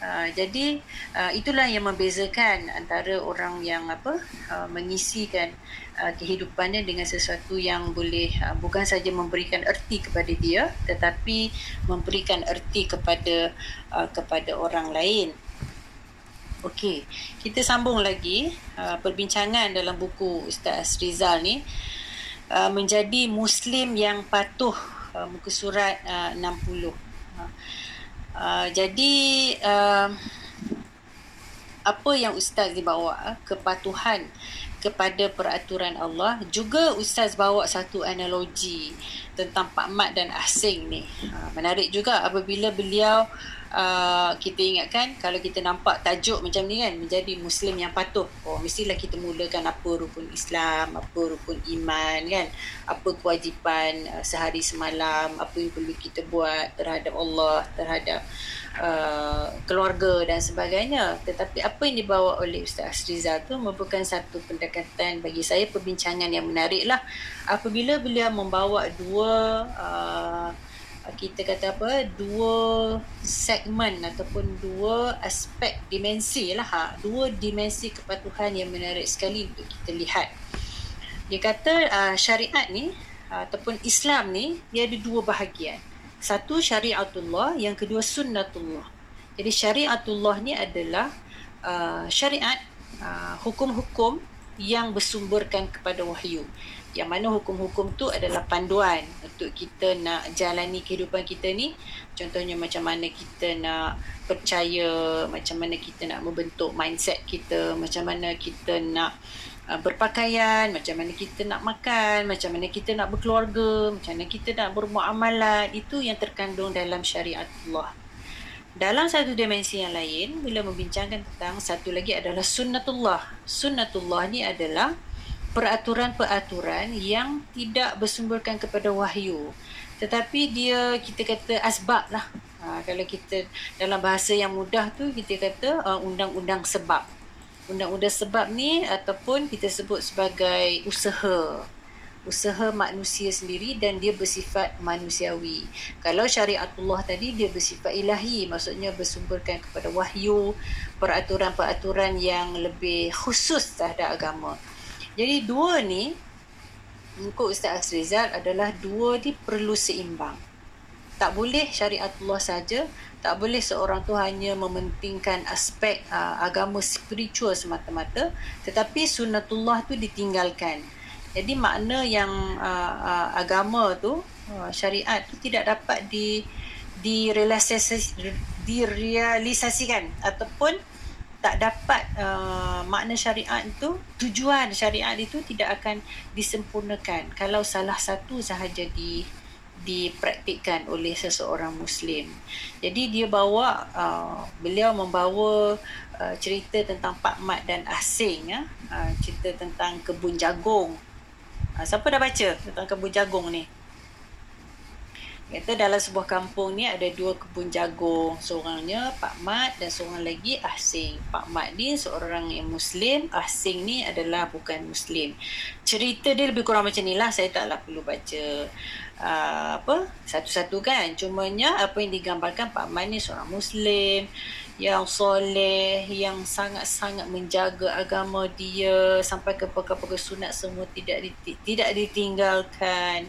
Uh, jadi uh, itulah yang membezakan antara orang yang apa uh, mengisikan uh, kehidupannya dengan sesuatu yang boleh uh, bukan saja memberikan erti kepada dia tetapi memberikan erti kepada uh, kepada orang lain. Okey, kita sambung lagi uh, perbincangan dalam buku Ustaz Rizal ni uh, menjadi muslim yang patuh uh, muka surat uh, 60. Uh, jadi uh, apa yang ustaz dibawa kepatuhan kepada peraturan Allah. Juga ustaz bawa satu analogi tentang Pak Mat dan asing ni. Ha, menarik juga apabila beliau uh, kita ingatkan kalau kita nampak tajuk macam ni kan menjadi muslim yang patuh. Oh mestilah kita mulakan apa rukun Islam apa rukun iman kan? Apa kewajipan uh, sehari semalam apa yang perlu kita buat terhadap Allah terhadap Uh, keluarga dan sebagainya. Tetapi apa yang dibawa oleh Ustaz Asriza tu merupakan satu pendekatan bagi saya perbincangan yang menarik lah apabila beliau membawa dua uh, kita kata apa dua segmen ataupun dua aspek dimensi lah ha, dua dimensi kepatuhan yang menarik sekali untuk kita lihat dia kata uh, syariat ni ataupun Islam ni dia ada dua bahagian satu syariatullah, yang kedua sunnatullah. Jadi syariatullah ni adalah uh, syariat uh, hukum-hukum yang bersumberkan kepada wahyu. Yang mana hukum-hukum tu adalah panduan untuk kita nak jalani kehidupan kita ni. Contohnya macam mana kita nak percaya, macam mana kita nak membentuk mindset kita, macam mana kita nak Uh, berpakaian, macam mana kita nak makan, macam mana kita nak berkeluarga, macam mana kita nak bermuamalat, itu yang terkandung dalam syariat Allah. Dalam satu dimensi yang lain, bila membincangkan tentang satu lagi adalah sunnatullah. Sunnatullah ni adalah peraturan-peraturan yang tidak bersumberkan kepada wahyu. Tetapi dia, kita kata asbab lah. Ha, kalau kita dalam bahasa yang mudah tu, kita kata uh, undang-undang sebab undang-undang sebab ni ataupun kita sebut sebagai usaha usaha manusia sendiri dan dia bersifat manusiawi. Kalau syariatullah tadi dia bersifat ilahi, maksudnya bersumberkan kepada wahyu, peraturan-peraturan yang lebih khusus terhadap agama. Jadi dua ni, untuk Ustaz Azrizal adalah dua ni perlu seimbang. Tak boleh syariatullah saja tak boleh seorang tu hanya mementingkan aspek uh, agama spiritual semata-mata tetapi sunnatullah tu ditinggalkan jadi makna yang uh, uh, agama tu uh, syariat tu tidak dapat di direalisasi direalisasikan ataupun tak dapat uh, makna syariat itu tujuan syariat itu tidak akan disempurnakan kalau salah satu sahaja di dipraktikkan oleh seseorang muslim. Jadi dia bawa uh, beliau membawa uh, cerita tentang Pak Mat dan Asing ya. Uh, cerita tentang kebun jagung. Uh, siapa dah baca tentang kebun jagung ni? Kata dalam sebuah kampung ni ada dua kebun jagung. Seorangnya Pak Mat dan seorang lagi Asing. Pak Mat ni seorang yang Muslim. Asing ni adalah bukan Muslim. Cerita dia lebih kurang macam ni lah. Saya taklah perlu baca uh, apa satu-satu kan. Cumanya apa yang digambarkan Pak Mat ni seorang Muslim yang soleh, yang sangat-sangat menjaga agama dia sampai ke perkara-perkara sunat semua tidak tidak ditinggalkan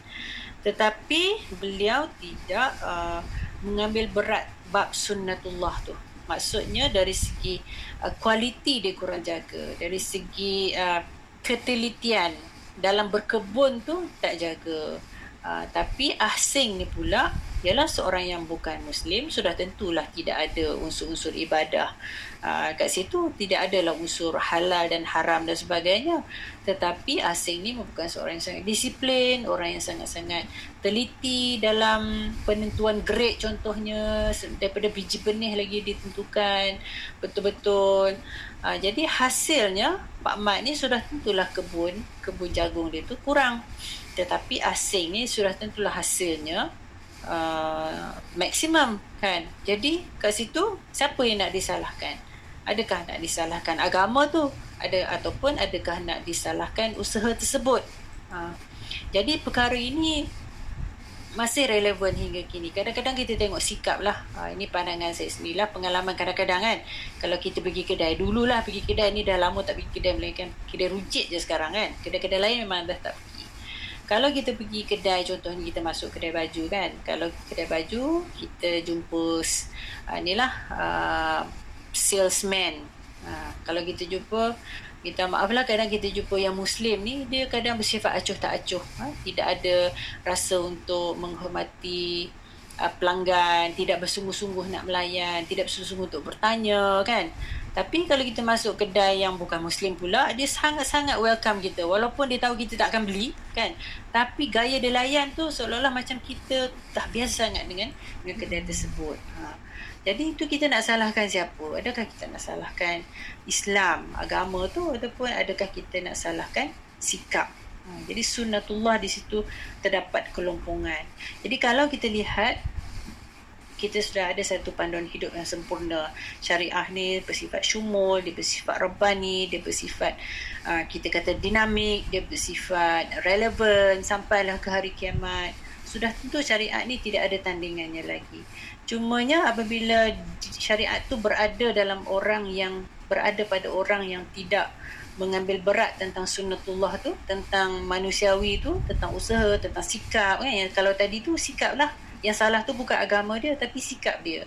tetapi beliau tidak uh, mengambil berat bab sunnatullah tu. Maksudnya dari segi uh, kualiti dia kurang jaga dari segi uh, ketelitian dalam berkebun tu tak jaga. Uh, tapi asing ni pula ialah seorang yang bukan muslim sudah tentulah tidak ada unsur-unsur ibadah. Uh, kat situ tidak adalah unsur halal dan haram dan sebagainya. Tetapi asing ni bukan seorang yang sangat disiplin orang yang sangat-sangat teliti dalam penentuan grade contohnya daripada biji benih lagi ditentukan betul-betul. Uh, jadi hasilnya Pak Mat ni sudah tentulah kebun kebun jagung dia tu kurang. Tetapi asing ni sudah tentulah hasilnya uh, maksimum kan jadi kat situ siapa yang nak disalahkan adakah nak disalahkan agama tu ada ataupun adakah nak disalahkan usaha tersebut uh, jadi perkara ini masih relevan hingga kini. Kadang-kadang kita tengok sikap lah. Ha, ini pandangan saya sendiri lah. Pengalaman kadang-kadang kan. Kalau kita pergi kedai. Dululah pergi kedai ni dah lama tak pergi kedai. Melainkan kedai runcit je sekarang kan. Kedai-kedai lain memang dah tak kalau kita pergi kedai contohnya kita masuk kedai baju kan kalau kedai baju kita jumpa uh, ni lah uh, salesman uh, kalau kita jumpa kita maaf lah kadang kita jumpa yang muslim ni dia kadang bersifat acuh tak acuh ha? tidak ada rasa untuk menghormati uh, pelanggan tidak bersungguh-sungguh nak melayan tidak bersungguh-sungguh untuk bertanya kan tapi kalau kita masuk kedai yang bukan muslim pula dia sangat-sangat welcome kita. Walaupun dia tahu kita tak akan beli kan? Tapi gaya dia layan tu seolah-olah macam kita dah biasa sangat dengan dengan kedai tersebut. Ha. jadi itu kita nak salahkan siapa? Adakah kita nak salahkan Islam agama tu? Ataupun adakah kita nak salahkan sikap? Ha. jadi sunnatullah di situ terdapat kelompongan jadi kalau kita lihat kita sudah ada satu panduan hidup yang sempurna. Syariah ni bersifat syumul, dia bersifat rebani, dia bersifat uh, kita kata dinamik, dia bersifat relevan sampailah ke hari kiamat. Sudah tentu syariat ni tidak ada tandingannya lagi. Cumanya apabila syariat tu berada dalam orang yang berada pada orang yang tidak mengambil berat tentang sunnatullah tu, tentang manusiawi tu, tentang usaha, tentang sikap kan. Kalau tadi tu sikap lah yang salah tu bukan agama dia tapi sikap dia.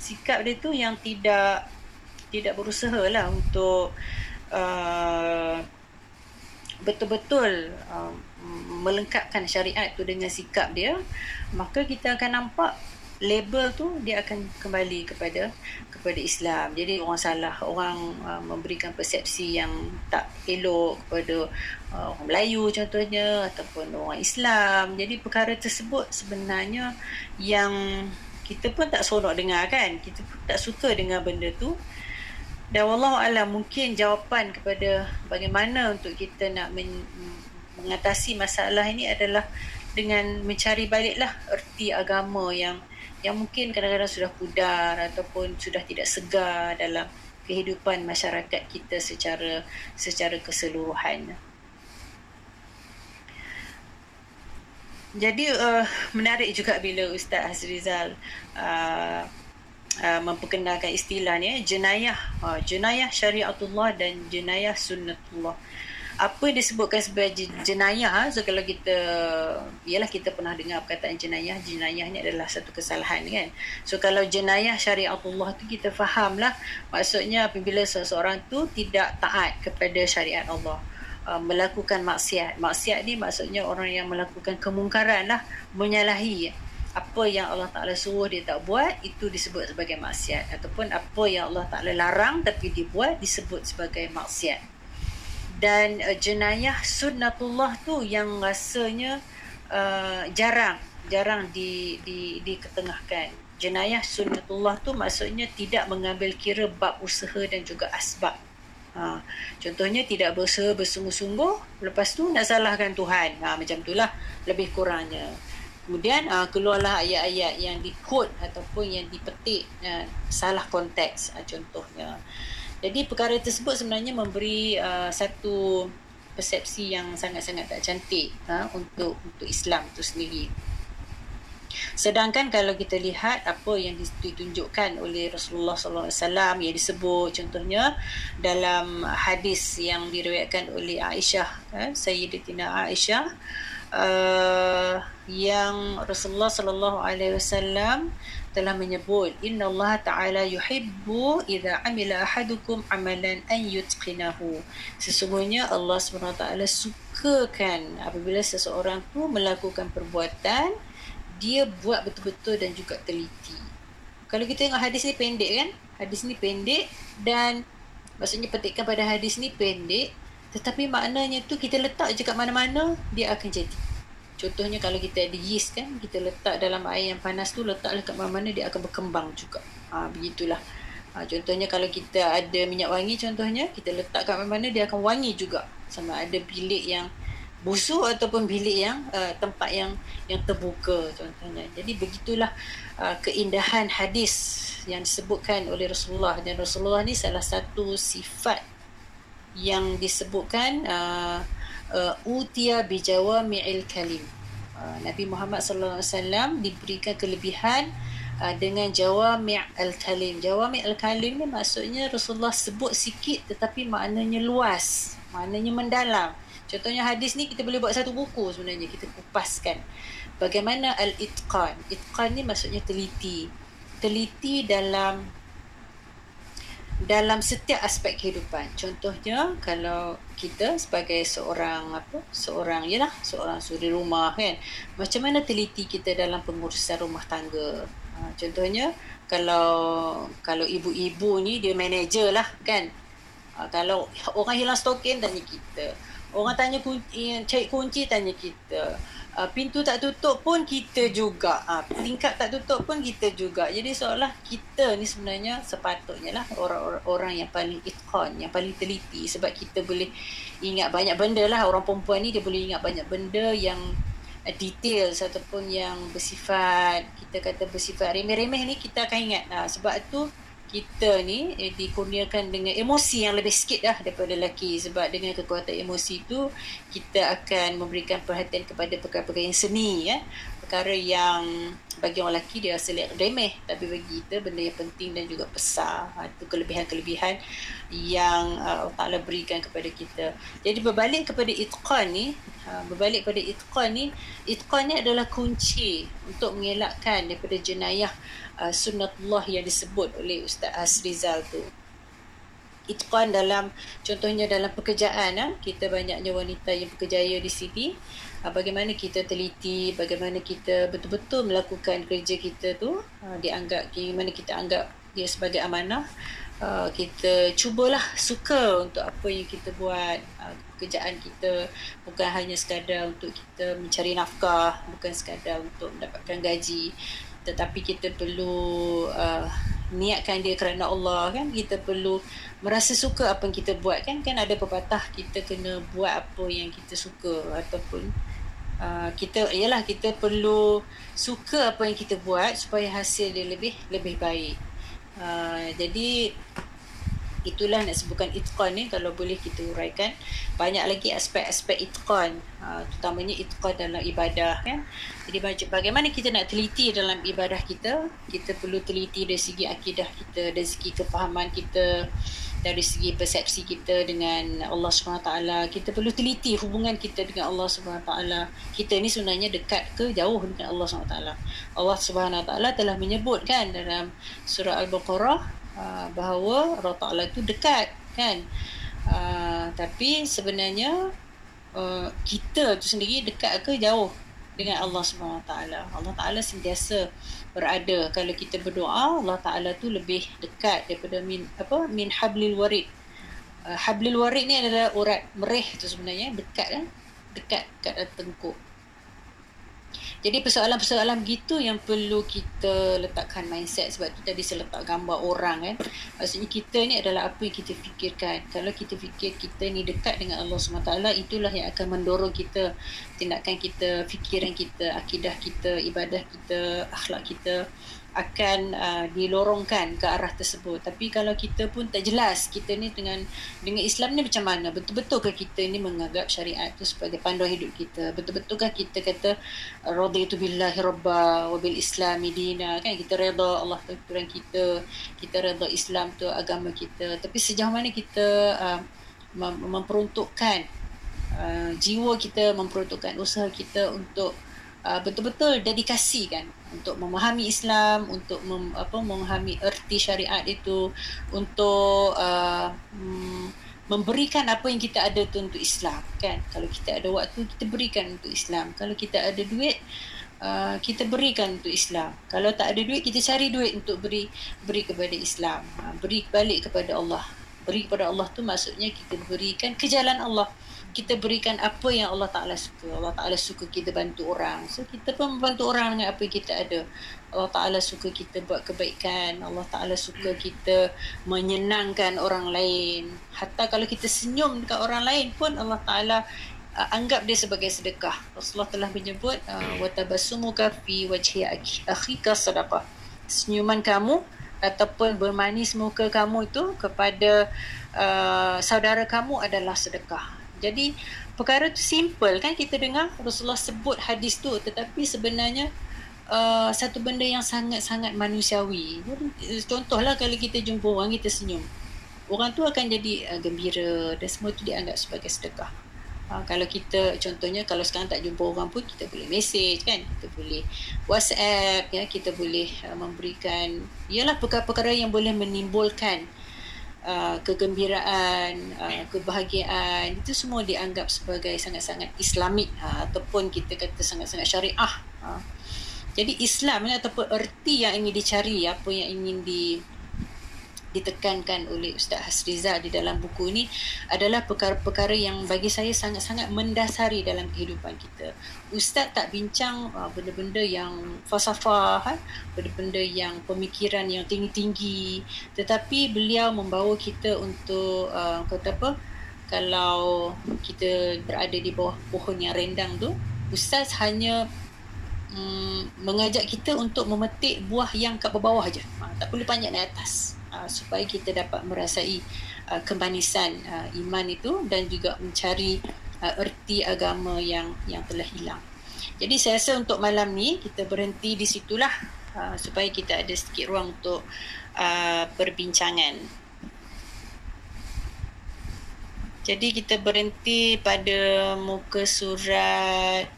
Sikap dia tu yang tidak tidak berusaha lah untuk uh, betul-betul uh, melengkapkan syariat tu dengan sikap dia maka kita akan nampak label tu dia akan kembali kepada kepada Islam. Jadi orang salah, orang uh, memberikan persepsi yang tak elok kepada uh, orang Melayu contohnya ataupun orang Islam. Jadi perkara tersebut sebenarnya yang kita pun tak seronok dengar kan. Kita pun tak suka dengar benda tu. Dan wallahu alam mungkin jawapan kepada bagaimana untuk kita nak men- mengatasi masalah ini adalah dengan mencari baliklah erti agama yang yang mungkin kadang-kadang sudah pudar ataupun sudah tidak segar dalam kehidupan masyarakat kita secara secara keseluruhan. Jadi uh, menarik juga bila Ustaz Azrizal uh, uh, memperkenalkan istilah ni jenayah uh, jenayah syariatullah dan jenayah sunnatullah apa disebutkan sebagai jenayah so kalau kita ialah kita pernah dengar perkataan jenayah jenayah ni adalah satu kesalahan kan. So kalau jenayah syariatullah tu kita fahamlah maksudnya apabila seseorang tu tidak taat kepada syariat Allah. Uh, melakukan maksiat. Maksiat ni maksudnya orang yang melakukan kemungkaran lah menyalahi apa yang Allah Ta'ala suruh dia tak buat itu disebut sebagai maksiat. Ataupun apa yang Allah Ta'ala larang tapi dibuat disebut sebagai maksiat dan uh, jenayah sunnatullah tu yang rasanya uh, jarang jarang di di diketengahkan. Jenayah sunnatullah tu maksudnya tidak mengambil kira bab usaha dan juga asbab. Ha, contohnya tidak berusaha bersungguh-sungguh lepas tu nak salahkan Tuhan. Ha, macam itulah lebih kurangnya. Kemudian ha, keluarlah ayat-ayat yang di quote ataupun yang dipetik ha, salah konteks ha, contohnya jadi perkara tersebut sebenarnya memberi uh, satu persepsi yang sangat-sangat tak cantik ha, untuk untuk Islam itu sendiri. Sedangkan kalau kita lihat apa yang ditunjukkan oleh Rasulullah sallallahu alaihi wasallam yang disebut contohnya dalam hadis yang diriwayatkan oleh Aisyah kan Sayyidatina Aisyah uh, yang Rasulullah sallallahu alaihi wasallam telah menyebut inna Allah taala yuhibbu idza amila ahadukum amalan an yutqinahu sesungguhnya Allah taala sukakan apabila seseorang tu melakukan perbuatan dia buat betul-betul dan juga teliti. Kalau kita tengok hadis ni pendek kan? Hadis ni pendek dan maksudnya petikkan pada hadis ni pendek tetapi maknanya tu kita letak je kat mana-mana dia akan jadi. Contohnya kalau kita ada yeast kan, kita letak dalam air yang panas tu letaklah kat mana-mana dia akan berkembang juga. Ha, begitulah. Ha, contohnya kalau kita ada minyak wangi contohnya, kita letak kat mana-mana dia akan wangi juga. Sama ada bilik yang busuk ataupun bilik yang uh, tempat yang yang terbuka contohnya. Jadi begitulah uh, keindahan hadis yang disebutkan oleh Rasulullah dan Rasulullah ni salah satu sifat yang disebutkan uh, uh, utia bijawami'il kalim. Uh, Nabi Muhammad sallallahu alaihi wasallam diberikan kelebihan uh, dengan jawami' al-kalim. Jawami' al-kalim ni maksudnya Rasulullah sebut sikit tetapi maknanya luas, maknanya mendalam. Contohnya hadis ni kita boleh buat satu buku sebenarnya kita kupaskan. Bagaimana al-itqan? Itqan ni maksudnya teliti. Teliti dalam dalam setiap aspek kehidupan. Contohnya kalau kita sebagai seorang apa? Seorang yalah, seorang suri rumah kan. Macam mana teliti kita dalam pengurusan rumah tangga? Ha, contohnya kalau kalau ibu-ibu ni dia manager lah kan. Ha, kalau orang hilang stokin tanya kita. Orang tanya kunci, cari kunci tanya kita. Uh, pintu tak tutup pun kita juga. Uh, tingkap tak tutup pun kita juga. Jadi seolah kita ni sebenarnya sepatutnya lah orang-orang orang yang paling itqan, yang paling teliti. Sebab kita boleh ingat banyak benda lah. Orang perempuan ni dia boleh ingat banyak benda yang uh, detail ataupun yang bersifat, kita kata bersifat remeh-remeh ni kita akan ingat. Uh, sebab tu kita ni eh, dikurniakan dengan emosi yang lebih sikit dah daripada lelaki. Sebab dengan kekuatan emosi tu kita akan memberikan perhatian kepada perkara-perkara yang seni ya. Perkara yang bagi orang lelaki dia rasa remeh. Tapi bagi kita benda yang penting dan juga besar. Ha, itu kelebihan-kelebihan yang uh, Allah Ta'ala berikan kepada kita. Jadi berbalik kepada itqan ni ha, berbalik kepada itqan ni itqan ni adalah kunci untuk mengelakkan daripada jenayah uh, sunnatullah yang disebut oleh Ustaz Asrizal tu. Itqan dalam contohnya dalam pekerjaan ha? kita banyaknya wanita yang berkejaya di sini uh, bagaimana kita teliti bagaimana kita betul-betul melakukan kerja kita tu uh, dianggap bagaimana kita anggap dia sebagai amanah uh, kita cubalah suka untuk apa yang kita buat uh, pekerjaan kita bukan hanya sekadar untuk kita mencari nafkah bukan sekadar untuk mendapatkan gaji tetapi kita perlu uh, niatkan dia kerana Allah kan? Kita perlu merasa suka apa yang kita buat kan? Kan ada pepatah kita kena buat apa yang kita suka ataupun uh, kita ialah kita perlu suka apa yang kita buat supaya hasil dia lebih lebih baik. Uh, jadi itulah nak sebutkan itqan ni kalau boleh kita uraikan. Banyak lagi aspek-aspek itqan uh, terutamanya itqan dalam ibadah kan? Jadi bagaimana kita nak teliti dalam ibadah kita? Kita perlu teliti dari segi akidah kita dari segi kefahaman kita dari segi persepsi kita dengan Allah SWT kita perlu teliti hubungan kita dengan Allah SWT kita ni sebenarnya dekat ke jauh dengan Allah SWT Allah SWT telah menyebutkan dalam surah Al-Baqarah uh, bahawa Allah Ta'ala itu dekat kan uh, tapi sebenarnya uh, kita tu sendiri dekat ke jauh dengan Allah Subhanahu Taala. Allah Taala sentiasa berada kalau kita berdoa Allah Taala tu lebih dekat daripada min apa min hablil warid. Uh, hablil warid ni adalah urat mereh tu sebenarnya dekat kan dekat kat tengkuk. Jadi persoalan-persoalan begitu yang perlu kita letakkan mindset sebab tu tadi saya letak gambar orang kan. Maksudnya kita ni adalah apa yang kita fikirkan. Kalau kita fikir kita ni dekat dengan Allah SWT, itulah yang akan mendorong kita tindakan kita, fikiran kita, akidah kita, ibadah kita, akhlak kita akan uh, dilorongkan ke arah tersebut. Tapi kalau kita pun tak jelas kita ni dengan dengan Islam ni macam mana? Betul-betul ke kita ni menganggap syariat tu sebagai panduan hidup kita? Betul-betul kan kita kata raditu billahi rabba wa bil islami dina kan kita redha Allah tu Tuhan kita, kita redha Islam tu agama kita. Tapi sejauh mana kita uh, memperuntukkan uh, jiwa kita memperuntukkan usaha kita untuk uh, betul-betul dedikasi kan untuk memahami Islam, untuk mem, apa memahami erti syariat itu, untuk uh, memberikan apa yang kita ada tu untuk Islam kan. Kalau kita ada waktu kita berikan untuk Islam. Kalau kita ada duit uh, kita berikan untuk Islam. Kalau tak ada duit kita cari duit untuk beri beri kepada Islam. Uh, beri balik kepada Allah. Beri kepada Allah tu maksudnya kita berikan ke jalan Allah kita berikan apa yang Allah Ta'ala suka. Allah Ta'ala suka kita bantu orang. So, kita pun membantu orang dengan apa yang kita ada. Allah Ta'ala suka kita buat kebaikan. Allah Ta'ala suka kita menyenangkan orang lain. Hatta kalau kita senyum dekat orang lain pun Allah Ta'ala uh, anggap dia sebagai sedekah. Rasulullah telah menyebut uh, watabasumuka fi wajhi akhika sadaqah. Senyuman kamu ataupun bermanis muka kamu itu kepada uh, saudara kamu adalah sedekah. Jadi perkara tu simple kan kita dengar Rasulullah sebut hadis tu tetapi sebenarnya uh, satu benda yang sangat-sangat manusiawi. Contohlah kalau kita jumpa orang kita senyum. Orang tu akan jadi uh, gembira dan semua tu dianggap sebagai sedekah. Uh, kalau kita contohnya kalau sekarang tak jumpa orang pun kita boleh message kan kita boleh WhatsApp ya kita boleh uh, memberikan ialah perkara-perkara yang boleh menimbulkan uh, kegembiraan, uh, kebahagiaan itu semua dianggap sebagai sangat-sangat islamik uh, ataupun kita kata sangat-sangat syariah. Uh. Jadi Islam ataupun erti yang ingin dicari, apa yang ingin di ditekankan oleh Ustaz Hasriza di dalam buku ini adalah perkara-perkara yang bagi saya sangat-sangat mendasari dalam kehidupan kita. Ustaz tak bincang uh, benda-benda yang falsafah, ha? benda-benda yang pemikiran yang tinggi-tinggi, tetapi beliau membawa kita untuk uh, kata apa? Kalau kita berada di bawah pohon yang rendang tu, Ustaz hanya um, mengajak kita untuk memetik buah yang kat bawah aja. Ha, tak perlu panjat naik atas uh, supaya kita dapat merasai uh, kemanisan uh, iman itu dan juga mencari uh, erti agama yang yang telah hilang. Jadi saya rasa untuk malam ni kita berhenti di situlah uh, supaya kita ada sedikit ruang untuk uh, perbincangan. Jadi kita berhenti pada muka surat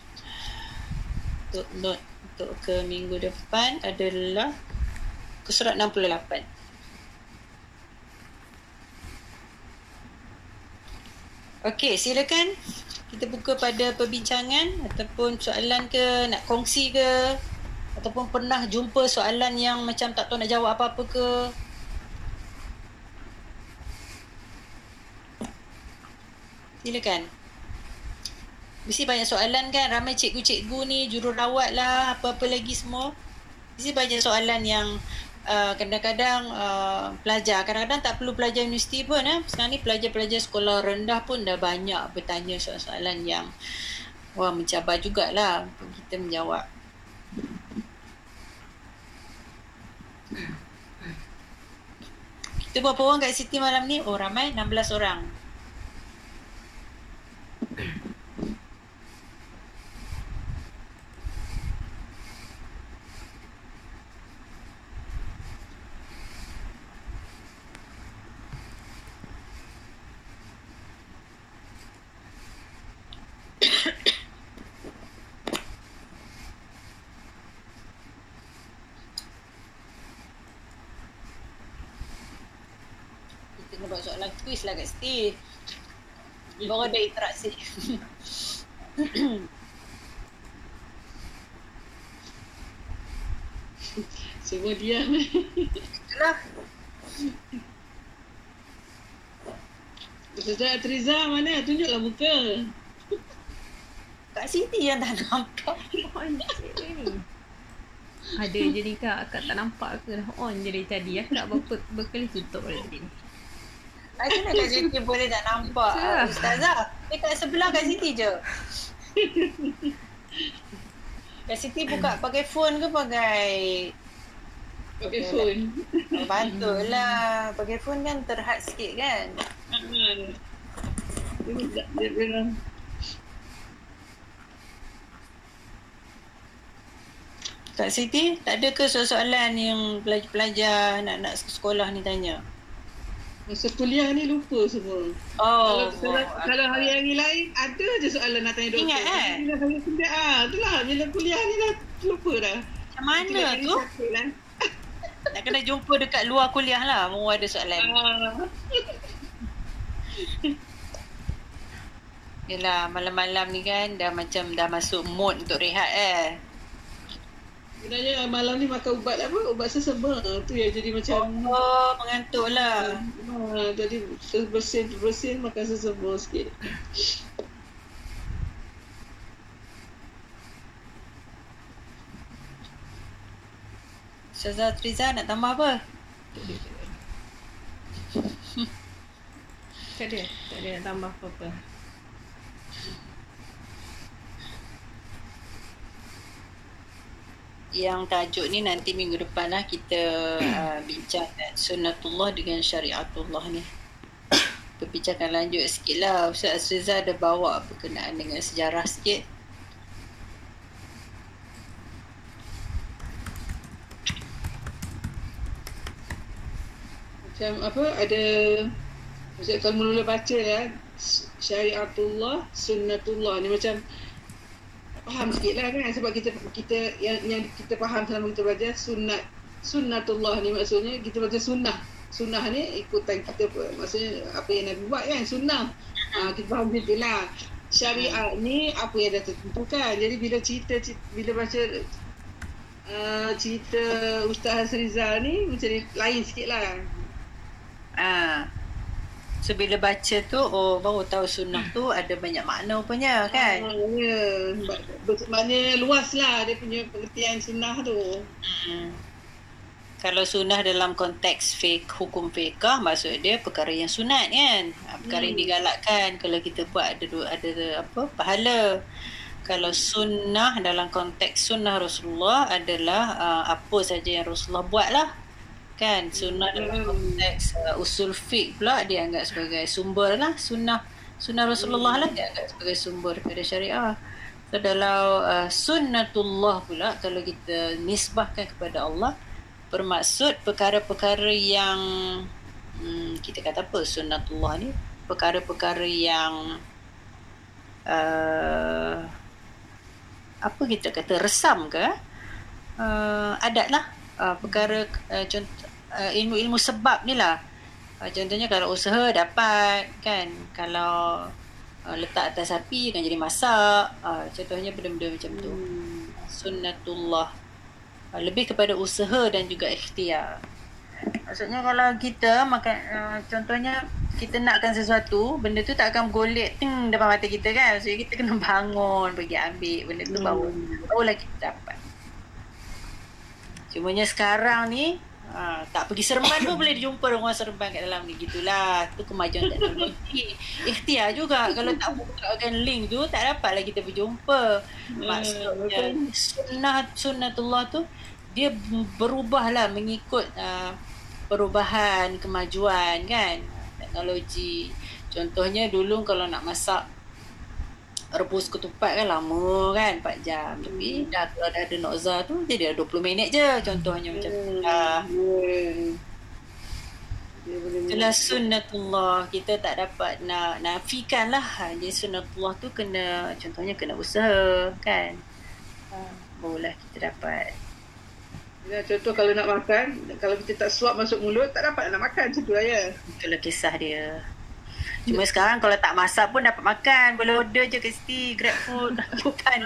untuk note untuk ke minggu depan adalah ke surat 68. Okey, silakan kita buka pada perbincangan ataupun soalan ke, nak kongsi ke ataupun pernah jumpa soalan yang macam tak tahu nak jawab apa-apa ke. Silakan. Mesti banyak soalan kan, ramai cikgu-cikgu ni, jururawat lah, apa-apa lagi semua. Mesti banyak soalan yang uh, kadang-kadang uh, pelajar. Kadang-kadang tak perlu pelajar universiti pun eh. sekarang ni pelajar-pelajar sekolah rendah pun dah banyak bertanya soalan-soalan yang wah mencabar jugalah. Untuk kita menjawab. Kita berapa orang kat Siti malam ni? Oh ramai. 16 orang *coughs* Steve. Baru ada interaksi. *coughs* Semua diam. Itulah. Ustazah Triza mana? Tunjuklah muka. Kak Siti yang tak nampak. On je ni. Ada je ni kak, akak tak nampak ke dah on je dari tadi. Aku nak berapa berkali tutup pada tadi ni. Macam mana Kak Siti *laughs* boleh tak nampak uh, Ustazah? Dia kat sebelah Kak Siti je. Kak Siti buka pakai phone ke pakai Pakai phone. Oh, patutlah. Pakai phone kan terhad sikit kan. Dia, dia, dia, Kak Siti, tak ada ke soalan yang pelajar-pelajar nak-nak sekolah ni tanya? Masa kuliah ni lupa semua. Oh, kalau, kalau, kalau hari-hari lain ada je soalan nak tanya doktor. Ingat, eh? Bila hari kuliah, ah, itulah. Bila kuliah ni dah lupa dah. macam mana tu? sakit Lah. *laughs* Nak kena jumpa dekat luar kuliah lah. Mau ada soalan. Ah. *laughs* Yelah, malam-malam ni kan dah macam dah masuk mood untuk rehat eh. Sebenarnya malam ni makan ubat apa? Ubat sesama. Tu yang jadi macam... Oh, mengantuk lah. Ha, jadi bersin-bersin makan sesama sikit. Ustazah Triza nak tambah apa? Ada. Tak ada, tak ada nak tambah apa-apa. Yang tajuk ni nanti minggu depan lah kita uh, bincang kan sunnatullah dengan syariatullah ni. *coughs* Perbincangan lanjut sikit lah. Ustaz Riza ada bawa berkenaan dengan sejarah sikit. Macam apa? Ada... Macam kalau mula baca ya, syariatullah, sunnatullah ni macam faham sikit lah kan? Sebab kita kita yang yang kita faham selama kita belajar sunnat sunnatullah ni maksudnya kita baca sunnah. Sunnah ni ikutan kita maksudnya apa yang Nabi buat kan? Sunnah. Ha, kita faham macam lah. Syariat ni apa yang dah tertentukan jadi bila cerita, cerita bila baca uh, cerita Ustaz Rizal ni macam ni, lain sikit lah. Ah. So bila baca tu oh baru tahu sunnah tu ada banyak makna punya kan. Ah, ya. Ber- Maknanya luas lah dia punya pengertian sunnah tu. Hmm. Kalau sunnah dalam konteks fik hukum fiqah maksud dia perkara yang sunat kan. Ah, Perkara yang Hmm. digalakkan kalau kita buat ada ada apa pahala. Kalau sunnah dalam konteks sunnah Rasulullah adalah uh, apa saja yang Rasulullah buat lah. Kan? Sunnah dalam Hmm. konteks uh, usul fiqh pula dianggap sebagai sumber lah. Sunnah sunnah Rasulullah lah dianggap sebagai sumber daripada syariah. So dalam uh, sunnatullah pula kalau kita nisbahkan kepada Allah bermaksud perkara-perkara yang hmm, kita kata apa sunnatullah ni? Perkara-perkara yang uh, apa kita kata resam ke? Uh, adat lah uh, perkara uh, contoh uh, ilmu-ilmu sebab ni lah. Uh, contohnya kalau usaha dapat kan? Kalau uh, letak atas api kan jadi masak. Uh, contohnya benda-benda macam tu. Hmm. sunnatullah. Uh, lebih kepada usaha dan juga ikhtiar. Maksudnya kalau kita makan uh, contohnya kita nakkan sesuatu benda tu tak akan golek ting depan mata kita kan? So kita kena *laughs* bangun pergi ambil benda tu baru Hmm. barulah kita dapat cumanya sekarang ni Ha, tak pergi seremban pun boleh jumpa orang seremban kat dalam ni. Gitulah. Tu kemajuan teknologi. Ikhtiar juga. Kalau tak bukakan link tu tak dapat lagi kita berjumpa. Maksudnya sunnah sunnatullah tu dia berubah lah mengikut uh, perubahan kemajuan kan? Teknologi. Contohnya dulu kalau nak masak rebus ketupat kan lama kan 4 jam. Tapi dah kalau dah ada nokza tu jadi dah 20 minit je contohnya macam tu. Lah Itulah sunnatullah. Kita tak dapat nak nafikan lah. Jadi sunnatullah tu kena Contohnya kena usaha Kan. Ha, Barulah kita dapat. Ya, contoh kalau nak makan, kalau kita tak suap masuk mulut, tak dapat nak makan macam tu lah ya. Itulah kisah dia Cuma sekarang kalau tak masak pun dapat makan. Boleh order je kat Siti, Grab food, *laughs* bukan.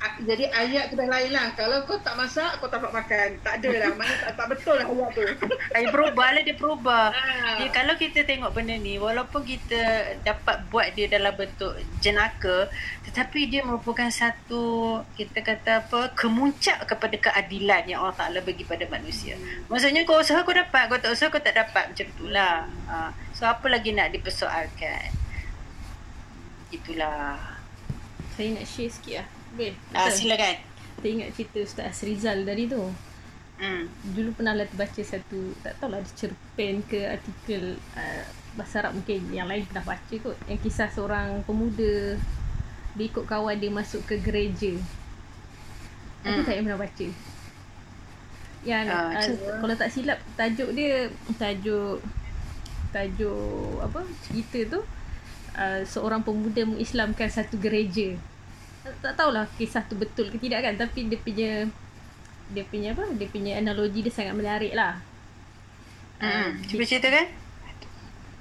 Ah, Jadi ayat tu dah lain lah. Kalau kau tak masak, kau tak dapat makan. Tak ada lah. Mana tak, tak betul lah ayat tu. *laughs* Dia berubah lah, dia berubah. Ah. Dia, kalau kita tengok benda ni, walaupun kita dapat buat dia dalam bentuk jenaka, tetapi dia merupakan satu, kita kata apa, kemuncak kepada keadilan yang Allah Ta'ala bagi pada manusia. Maksudnya kau usaha kau dapat, kau tak usaha kau tak dapat. Macam itulah. Ha. So apa lagi nak dipersoalkan? Itulah. Saya nak share sikit lah. Boleh? Ah, silakan. Kita ingat cerita Ustaz Asrizal tadi tu. Hmm. Dulu pernah lah terbaca satu, tak tahulah ada cerpen ke artikel uh, bahasa Arab mungkin yang lain pernah baca kot. Yang kisah seorang pemuda dia ikut kawan dia masuk ke gereja. Aku Hmm. tak yang pernah baca. Yang uh, macam kalau tak silap tajuk dia tajuk tajuk apa cerita tu uh, seorang pemuda mengislamkan satu gereja. Tak, tahulah kisah tu betul ke tidak kan tapi dia punya dia punya apa dia punya analogi dia sangat menarik lah. Hmm. Cuba ceritakan. *laughs*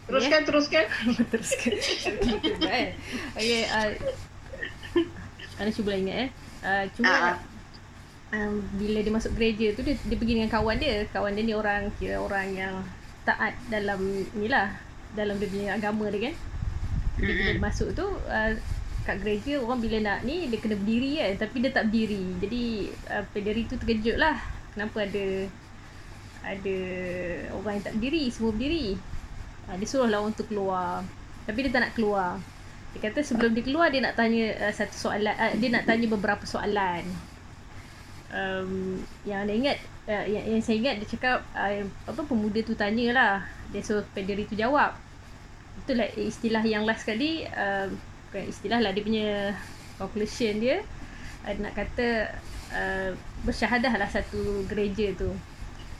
Teruskan, teruskan. Teruskan. Gitu kan. Okay, uh, Ana cuba lah ingat eh. Uh, cuma Ah, ah. um, bila dia masuk gereja tu dia, dia pergi dengan kawan dia. Kawan dia ni orang kira orang yang taat dalam ni lah dalam dia punya agama dia kan. Jadi bila dia masuk tu uh, kat gereja orang bila nak ni dia kena berdiri kan tapi dia tak berdiri. Jadi uh, pederi tu terkejut lah. Kenapa ada ada orang yang tak berdiri, semua berdiri. Uh, dia suruh lah orang tu keluar. Tapi dia tak nak keluar. Dia kata sebelum dia keluar dia nak tanya uh, satu soalan, uh, dia nak tanya beberapa soalan. Um, yang anda ingat uh, yang, yang saya ingat dia cakap uh, apa pemuda tu tanyalah. Dia suruh pederi tu jawab. Itulah istilah yang last kali uh, bukan istilah lah dia punya conclusion dia uh, nak kata uh, bersyahadah lah satu gereja tu.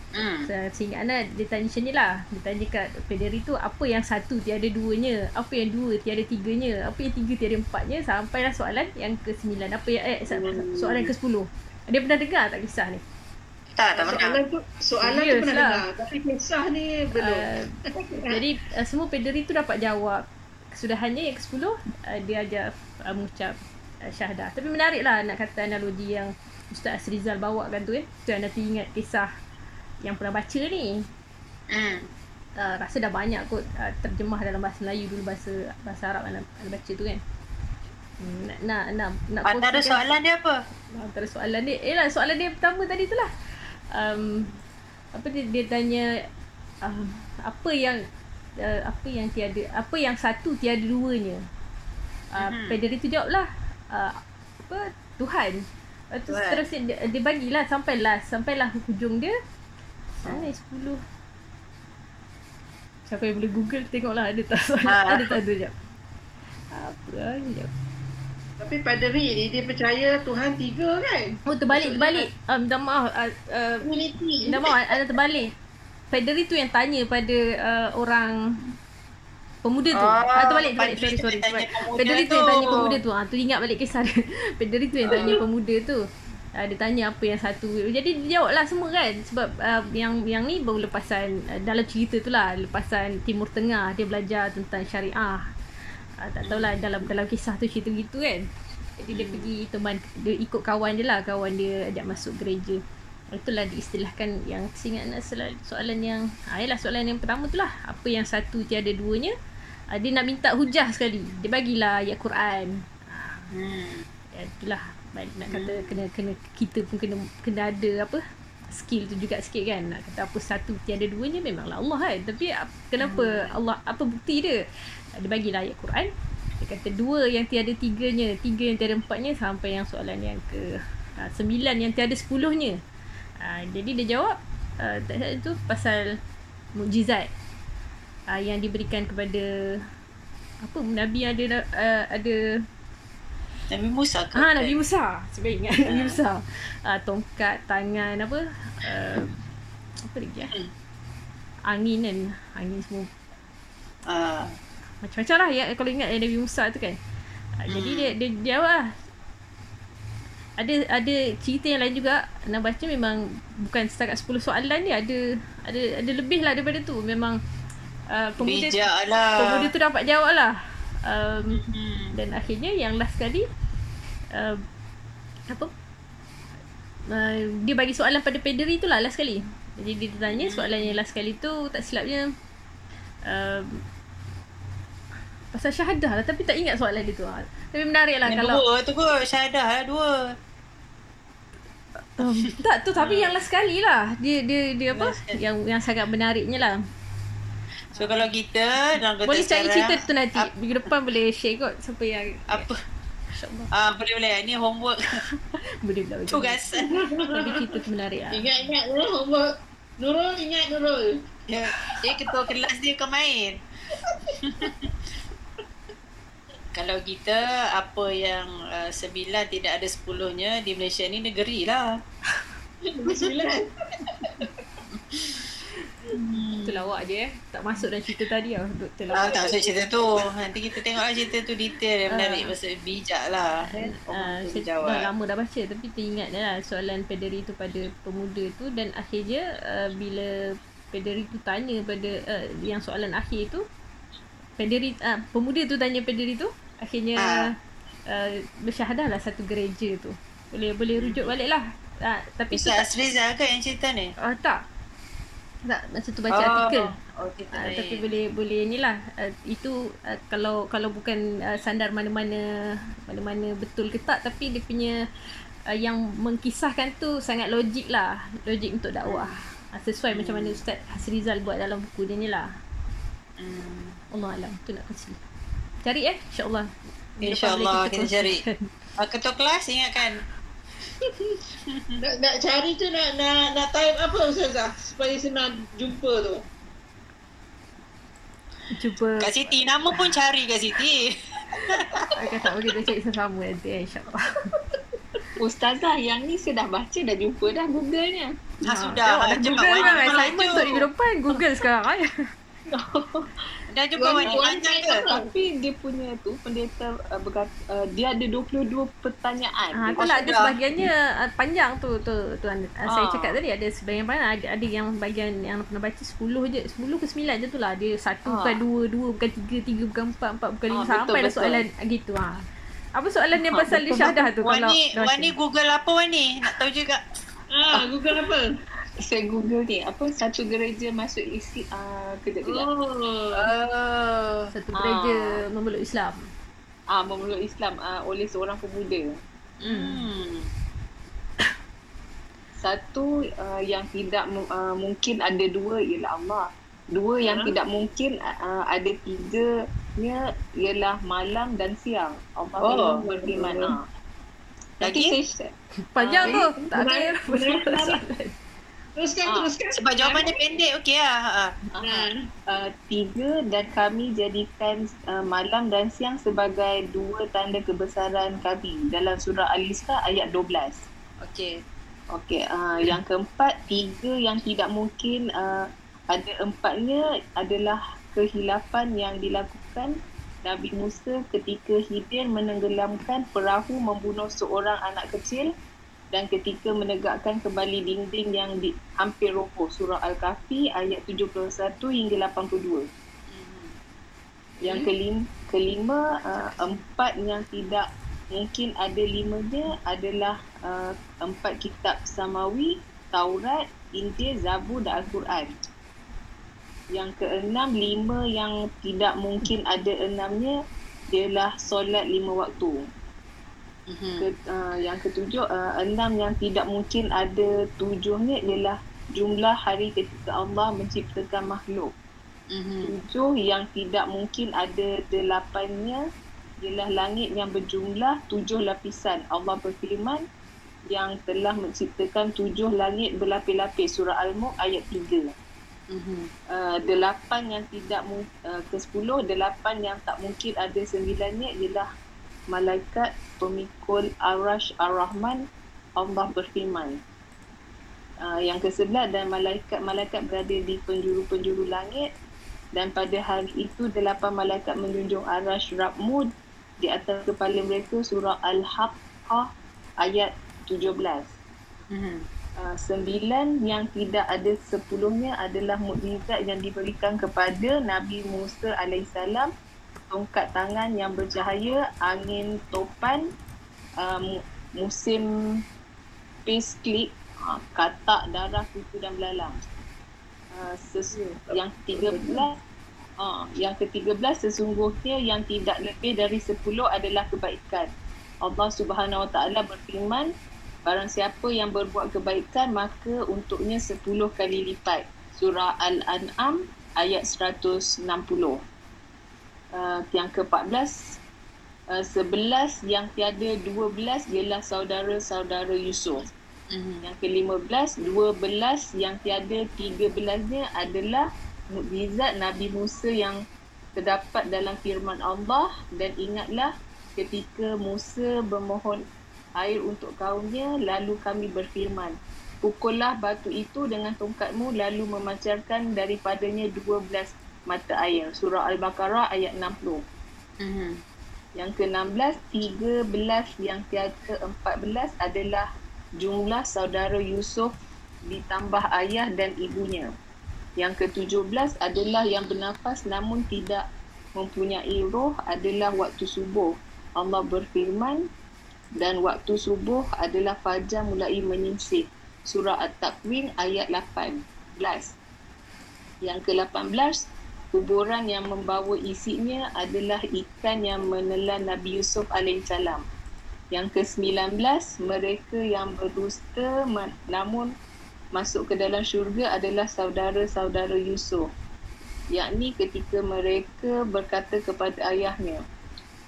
Hmm. Se- Sehingga Ana dia tanya macam ni lah Dia tanya kat pederi tu Apa yang satu tiada duanya Apa yang dua tiada tiganya Apa yang tiga tiada empatnya Sampailah soalan yang ke sembilan Apa yang eh, so- soalan yang ke sepuluh Dia pernah dengar tak kisah ni? Tak, tak pernah. Soalan tu, soalan tu Serius pernah lah. dengar. Tapi kisah ni belum. Uh, jadi uh, semua pederi tu dapat jawab Kesudahannya yang ke sepuluh uh, Dia ajar uh, mengucap uh, syahadah Tapi menarik lah nak kata analogi yang Ustaz Asrizal bawakan tu eh Tu yang nanti ingat kisah yang pernah baca ni Hmm. uh, rasa dah banyak kot uh, terjemah dalam bahasa Melayu dulu bahasa bahasa Arab Ana, ana baca tu kan. Hmm, nak nak nak nak Antara soalan dia apa? antara soalan dia eh lah soalan dia yang pertama tadi tu lah. Um, apa dia, dia tanya um, apa yang uh, apa yang tiada apa yang satu tiada duanya. Uh, Mhm. Pederi tu jawab lah uh, apa Tuhan. Lepas tu seterusnya dia, dia bagilah sampai last sampailah hujung dia sana 10 Siapa yang boleh google tengoklah ada tak soalan *laughs* Ah. ada tak tu jap. Apa ah jap. Tapi paderi ni dia percaya Tuhan tiga kan? Oh terbalik terbalik. Um, minta maaf uh, uh, minta maaf ada terbalik. Pederi tu yang tanya pada uh, orang pemuda tu. Oh, ah, terbalik terbalik Pederi sorry sorry. Pederi tu yang tanya pemuda tu. Ah tu ingat balik kisah dia. *laughs* Pederi tu yang tanya pemuda tu. Uh, dia tanya apa yang satu. Jadi dia jawab lah semua kan. Sebab uh, yang yang ni baru lepasan uh, dalam cerita tu lah. Lepasan Timur Tengah. Dia belajar tentang syariah. Uh, tak tahulah dalam dalam kisah tu cerita begitu kan. Jadi dia pergi teman dia ikut kawan dia lah, kawan dia ajak masuk gereja. Itulah diistilahkan yang seingat nak soalan, yang ah yalah soalan yang pertama tu lah. Apa yang satu tiada duanya? Ah, dia nak minta hujah sekali. Dia bagilah ayat Quran. Ah, Hmm. ya, itulah nak kata kena kena kita pun kena kena ada apa skill tu juga sikit kan nak kata apa satu tiada duanya memanglah Allah kan tapi ap- kenapa Allah apa bukti dia dia bagilah ayat Quran dia kata dua yang tiada tiganya tiga yang tiada empatnya sampai yang soalan yang ke ha, sembilan yang tiada sepuluhnya ha, jadi dia jawab uh, itu pasal mukjizat uh, yang diberikan kepada apa Nabi ada uh, ada Nabi Musa ke? Ha Nabi Musa. Sebab ingat Nabi Musa. Ah tongkat tangan apa? Uh, apa lagi ah? Angin kan. Angin semua. Ah. Macam-macam lah. Ya, kalau ingat yang Nabi Musa tu kan. Ah, Jadi dia dia jawab lah. Ada ada cerita yang lain juga. Nak baca memang bukan setakat 10 soalan dia ada ada ada lebih lah daripada tu. Memang uh, pemuda Bijak lah. pemuda tu dapat jawab lah. Um, Hmm. dan akhirnya yang last kali uh, apa? Uh, dia bagi soalan pada pederi tu lah last kali jadi dia tanya soalan yang last kali tu tak silapnya. Um, pasal syahadah lah tapi tak ingat soalan dia tu lah. tapi menarik lah Yang kalau dua tu kot. Syahadah lah dua. um, tak tu tapi yang last kali lah dia dia dia apa yang yang sangat menariknya lah So kalau kita boleh cari sekarang, cerita tu nanti ap- minggu depan boleh share kot siapa yang apa? Ah boleh boleh. Ni homework *laughs* boleh boleh. tugasan. tapi cerita tu menarik lah Ingat-ingat Nurul homework. Nurul ingat Nurul. Ya, eh ketua kelas dia kau main. *laughs* Kalau kita apa yang uh, sembilan tidak ada sepuluhnya di Malaysia ni negeri lah. *laughs* Sembilan. Itu lawak je eh. Tak masuk dalam cerita tadi lah. Doktor Ah, lawak. tak masuk cerita tu. Nanti kita tengoklah cerita tu detail dan menarik. Ah. Pasal bijak lah. Kan? Uh, Oh, saya jawab. dah lama dah baca tapi teringat lah soalan pederi tu pada pemuda tu dan akhirnya uh, bila pederi tu tanya pada uh, yang soalan akhir tu pederi uh, pemuda tu tanya pederi tu akhirnya Ah. uh, bersyahadah lah satu gereja tu. Boleh boleh rujuk balik lah. Uh, tapi Ustaz tak Azrizal ke yang cerita ni? uh, tak. Tak masa tu baca artikel. Oh, Uh, tapi boleh boleh ni lah uh, itu uh, kalau kalau bukan uh, sandar mana-mana mana-mana betul ke tak tapi dia punya uh, yang mengkisahkan tu sangat logik lah. Logik untuk dakwah. Uh, sesuai macam mana Ustaz Hasrizal buat dalam buku dia ni lah. Hmm. Allah Alam tu nak kasi cari eh insyaAllah InsyaAllah boleh kita cari. Ah, ketua kelas ingatkan. *laughs* Nak, nak cari tu nak, nak, nak type apa Ustazah? Supaya senang jumpa tu. cuba Kak Siti, nama pun cari Kak Siti. *laughs* akan tak boleh kita cari sama-sama nanti eh, insyaAllah *laughs* Ustazah yang ni saya dah baca dah jumpa dah Google-nya. Ha, sudah. Dah Cepat Google wani assignment maju. untuk minggu depan Google sekarang eh. Dah jumpa Wani panjang ke? Tapi dia punya tu pendeta uh, berkata uh, dia ada 22 pertanyaan. Ha, tu lah ada sebahagiannya uh, panjang tu tu tuan uh, saya Ah. cakap tadi ada sebahagian panjang ada ada yang bagian yang pernah baca 10 je 10 ke 9 je tu lah dia satu Ah. bukan dua dua bukan tiga tiga bukan empat empat bukan lima Ah, sampai betul, betul. soalan gitu ha. Apa soalan yang Ah, pasal betul, syahadah tu kalau Wani, baca? Wani Google apa Wani? Nak tahu juga. Ah, Google apa? Saya Google ni apa satu gereja masuk isi uh, kejap kejap. Oh. Oh. satu Ah. gereja memeluk Islam. Ah memeluk Islam uh, oleh seorang pemuda. Hmm. *coughs* Satu uh, yang tidak uh, mungkin ada dua ialah Allah. Dua yang Ha? tidak mungkin uh, ada tiganya ialah malam dan siang. Allah Oh. memang berfirman. Ah. Nanti Lagi? saya share. Panjang Ah, tu. Tak menarik. *laughs* Teruskan, Ah, teruskan. Sebab jawapannya pendek, okey lah. Ha. Nah. Uh, tiga dan kami jadikan uh, malam dan siang sebagai dua tanda kebesaran kami dalam surah Al-Isra ayat 12. Okey. Okey, uh, yang keempat, tiga yang tidak mungkin uh, ada empatnya adalah kehilafan yang dilakukan Nabi Musa ketika Hidir menenggelamkan perahu membunuh seorang anak kecil dan ketika menegakkan kembali dinding yang di, hampir roboh surah Al-Kahfi ayat 71 hingga 82. Yang kelima, kelima uh, empat yang tidak mungkin ada limanya adalah uh, empat kitab samawi, Taurat, Injil, Zabur dan Al-Quran. Yang keenam, lima yang tidak mungkin ada enamnya ialah solat lima waktu. Mhm. Ke, uh, yang ketujuh, uh, enam yang tidak mungkin ada tujuhnya ialah jumlah hari ketika Allah menciptakan makhluk. Mhm. Tujuh yang tidak mungkin ada delapannya ialah langit yang berjumlah tujuh lapisan. Allah berfirman yang telah menciptakan tujuh langit berlapis-lapis. Surah Al-Mulk ayat tiga. Mhm. Uh, delapan yang tidak uh, ke sepuluh, delapan yang tak mungkin ada sembilannya ialah malaikat pemikul arash ar-Rahman Allah berfirman. Uh, yang ke-11 dan malaikat-malaikat berada di penjuru-penjuru langit dan pada hari itu delapan malaikat menjunjung arash Rabmud di atas kepala mereka surah Al-Haqqah ayat 17. Mhm. Uh, sembilan yang tidak ada sepuluhnya adalah mukjizat yang diberikan kepada Nabi Musa alaihissalam tongkat tangan yang bercahaya angin topan um, musim pace click uh, katak darah kuku dan belalang uh, sesu- yang tiga belas uh, yang ketiga belas sesungguhnya yang tidak lebih dari sepuluh adalah kebaikan Allah Subhanahu Wa Taala berfirman Barang siapa yang berbuat kebaikan maka untuknya 10 kali lipat. Surah Al-An'am ayat 160. Uh, yang ke-14 uh, 11 yang tiada 12 ialah saudara-saudara Yusuf. Mhm. Yang ke-15 12 yang tiada 13-nya adalah mukjizat Nabi Musa yang terdapat dalam firman Allah dan ingatlah ketika Musa bermohon air untuk kaumnya lalu kami berfirman pukullah batu itu dengan tongkatmu lalu memancarkan daripadanya 12 mata air surah al-baqarah ayat 60 Mhm. yang ke-16 13 yang tiada 14 adalah jumlah saudara Yusuf ditambah ayah dan ibunya yang ke-17 adalah yang bernafas namun tidak mempunyai roh adalah waktu subuh Allah berfirman dan waktu subuh adalah fajar mulai menyingsing. Surah At-Takwin ayat 18. Yang ke-18, kuburan yang membawa isinya adalah ikan yang menelan Nabi Yusuf alaihissalam. Yang ke-19, mereka yang berdusta namun masuk ke dalam syurga adalah saudara-saudara Yusuf. Yakni ketika mereka berkata kepada ayahnya,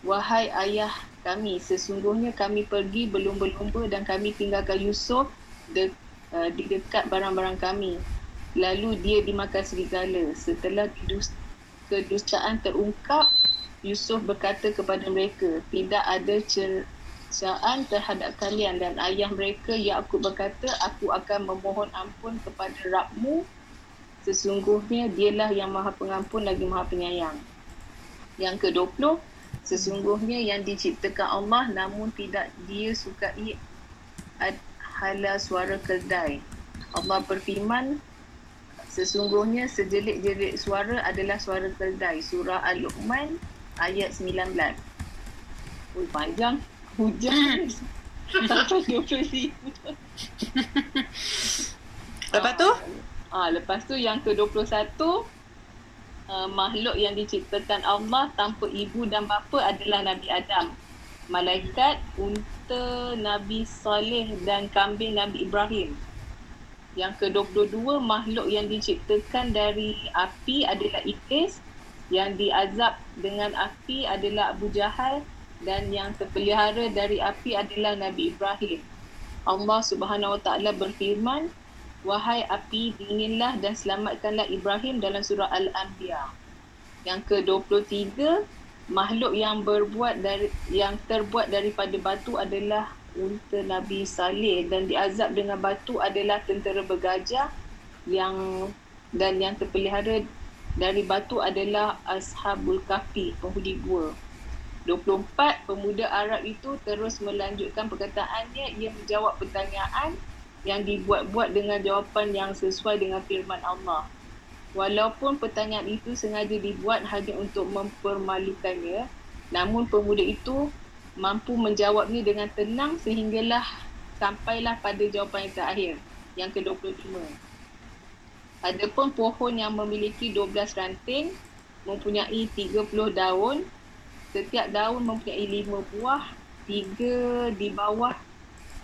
Wahai ayah kami, sesungguhnya kami pergi berlumba-lumba dan kami tinggalkan Yusuf de, uh, di dekat barang-barang kami. Lalu dia dimakan serigala. Setelah kedus- kedustaan terungkap, Yusuf berkata kepada mereka, tidak ada cercaan terhadap kalian dan ayah mereka Yakub berkata, aku akan memohon ampun kepada Rabbmu. Sesungguhnya dialah yang maha pengampun lagi maha penyayang. Yang ke-20, Sesungguhnya yang diciptakan Allah namun tidak dia sukai hala suara keldai. Allah berfirman, sesungguhnya sejelik-jelik suara adalah suara keldai. Surah Al-Luqman ayat 19. Oh, panjang. Hujan. Sampai 25. Lepas tu? Ah, lepas tu yang ke-21 uh, makhluk yang diciptakan Allah tanpa ibu dan bapa adalah Nabi Adam. Malaikat, unta Nabi Saleh dan kambing Nabi Ibrahim. Yang ke-22 makhluk yang diciptakan dari api adalah Iblis. Yang diazab dengan api adalah Abu Jahal dan yang terpelihara dari api adalah Nabi Ibrahim. Allah Subhanahu Wa Taala berfirman, Wahai api, dinginlah dan selamatkanlah Ibrahim dalam surah Al-Anbiya. Yang ke-23, makhluk yang berbuat dari yang terbuat daripada batu adalah unta Nabi Saleh dan diazab dengan batu adalah tentera bergajah yang dan yang terpelihara dari batu adalah Ashabul Kahfi, penghuni gua. 24, pemuda Arab itu terus melanjutkan perkataannya. Ia menjawab pertanyaan yang dibuat-buat dengan jawapan yang sesuai dengan firman Allah. Walaupun pertanyaan itu sengaja dibuat hanya untuk mempermalukannya, namun pemuda itu mampu menjawabnya dengan tenang sehinggalah sampailah pada jawapan yang terakhir, yang ke-25. Adapun pohon yang memiliki 12 ranting mempunyai 30 daun, setiap daun mempunyai 5 buah, 3 di bawah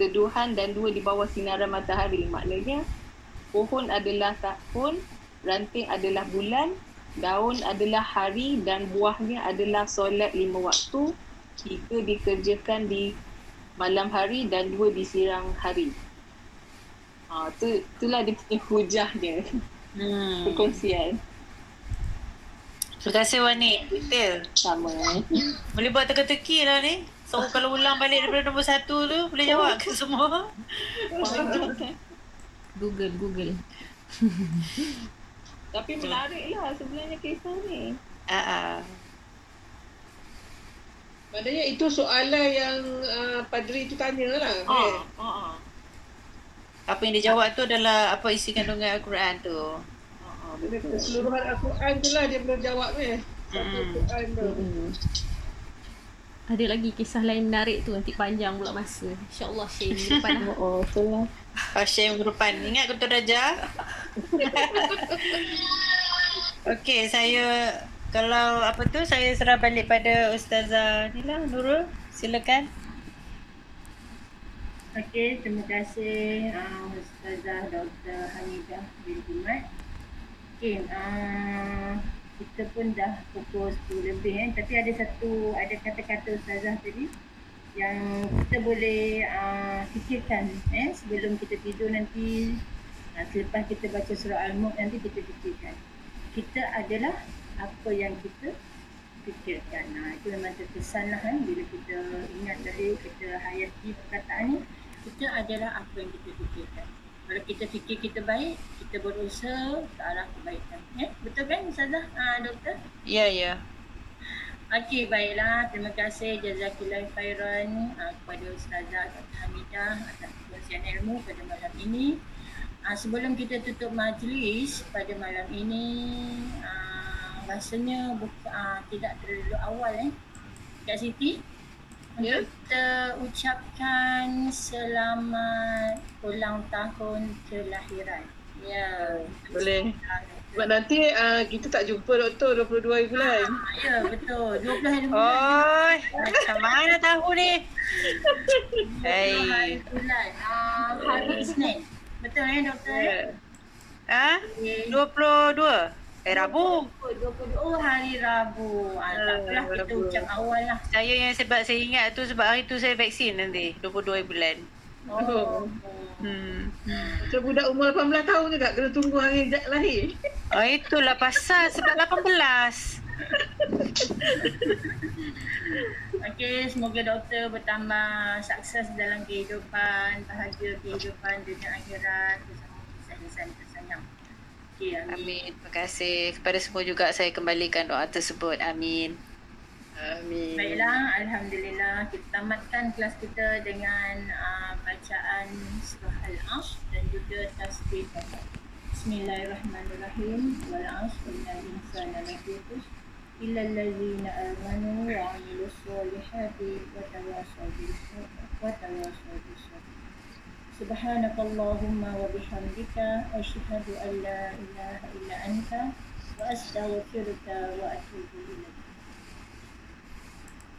teduhan dan 2 di bawah sinaran matahari. Maknanya pohon adalah tahun, ranting adalah bulan, daun adalah hari dan buahnya adalah solat lima waktu. Tiga dikerjakan di malam hari dan dua disiang hari. Ha, tu, itulah dia punya hujah dia. Hmm. Perkongsian. Terima kasih Wani. Detail. Sama. Boleh buat teka-teki lah ni. So kalau ulang balik daripada nombor satu tu boleh jawab ke semua? Google, Google. Tapi menarik lah sebenarnya kisah ni. Ah. Maknanya itu soalan yang uh, padri tu tanya lah. Ah, kan? ah, ah. Apa yang dia jawab tu adalah apa isi kandungan Al-Quran tu. Ah, keseluruhan Al-Quran tu lah dia belum jawab ni. Satu Mm. Al-Quran tu. Mm-mm. Ada lagi kisah lain menarik tu nanti panjang pula masa. InsyaAllah share minggu depan *laughs* lah. Oh, itulah. Pasien minggu depan. Ingat Kutu Raja? *laughs* *laughs* Okey, saya kalau apa tu saya serah balik pada Ustazah ni lah Nurul. Silakan. Okey, terima kasih uh, Ustazah Dr. Hamidah binti Mat. Okey, uh, kita pun dah pukul 10 lebih eh. Tapi ada satu, ada kata-kata Ustazah tadi yang kita boleh uh, fikirkan eh sebelum kita tidur nanti uh, selepas kita baca surah Al-Mulk nanti kita fikirkan kita adalah apa yang kita fikirkan. Nah, itu memang terkesan lah kan bila kita ingat tadi kita hayati perkataan ni kita adalah apa yang kita fikirkan. Kalau kita fikir kita baik, kita berusaha ke arah kebaikan. Ya, betul kan Ustazah? Ha, doktor? Ya, ya. Okey, baiklah. Terima kasih jazakillah khairan uh, kepada Ustazah Dr. Hamidah atas perkongsian ilmu pada malam ini. Uh, sebelum kita tutup majlis pada malam ini, uh, rasanya buka, uh, tidak terlalu awal eh. Kak Siti, untuk kita ucapkan selamat ulang tahun kelahiran. Ya. Boleh. Sebab nanti uh, kita tak jumpa doktor 22 hari bulan. Ah, ya, betul. 20 hari bulan. Oi, macam mana tahu ni? *laughs* Hai. hari bulan. Ah, hari Isnin. Betul eh doktor? Ya. Ha? Okay. 22? Eh, Rabu. 20, oh hari Rabu. Ah, tak apalah kita ucap awal lah. Saya yang sebab saya ingat tu sebab hari tu saya vaksin nanti. 22 bulan. Oh. *laughs* Hmm. Macam budak umur 18 tahun juga kena tunggu hari ja- lahir. Oh, *laughs* itulah pasal sebab 18. *laughs* Okey, semoga doktor bertambah sukses dalam kehidupan, bahagia kehidupan dunia akhirat bersama kisah-kisah Okey, amin. Amin. Terima kasih. Kepada semua juga saya kembalikan doa tersebut. Amin. Amin. Baiklah, Alhamdulillah kita tamatkan kelas kita dengan uh, bacaan surah Al-Asr dan juga tasbih Bismillahirrahmanirrahim. Wal 'asr innal insana lafi khusr illa allazina amanu wa 'amilus solihati wa tawassaw bil wa tawassaw bihamdika asyhadu an la ilaha illa anta wa astaghfiruka wa atubu ilaik.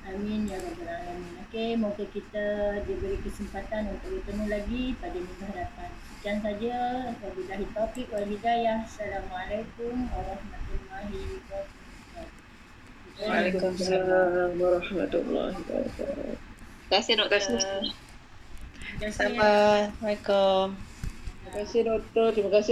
Amin ya rabbal alamin. Okey, moga kita diberi kesempatan untuk bertemu lagi pada minggu hadapan. Sekian saja. Wabillahi taufiq wal hidayah. Assalamualaikum warahmatullahi wabarakatuh. Waalaikumsalam warahmatullahi wabarakatuh. Terima kasih doktor. Terima kasih. Assalamualaikum. Terima kasih doktor. Terima kasih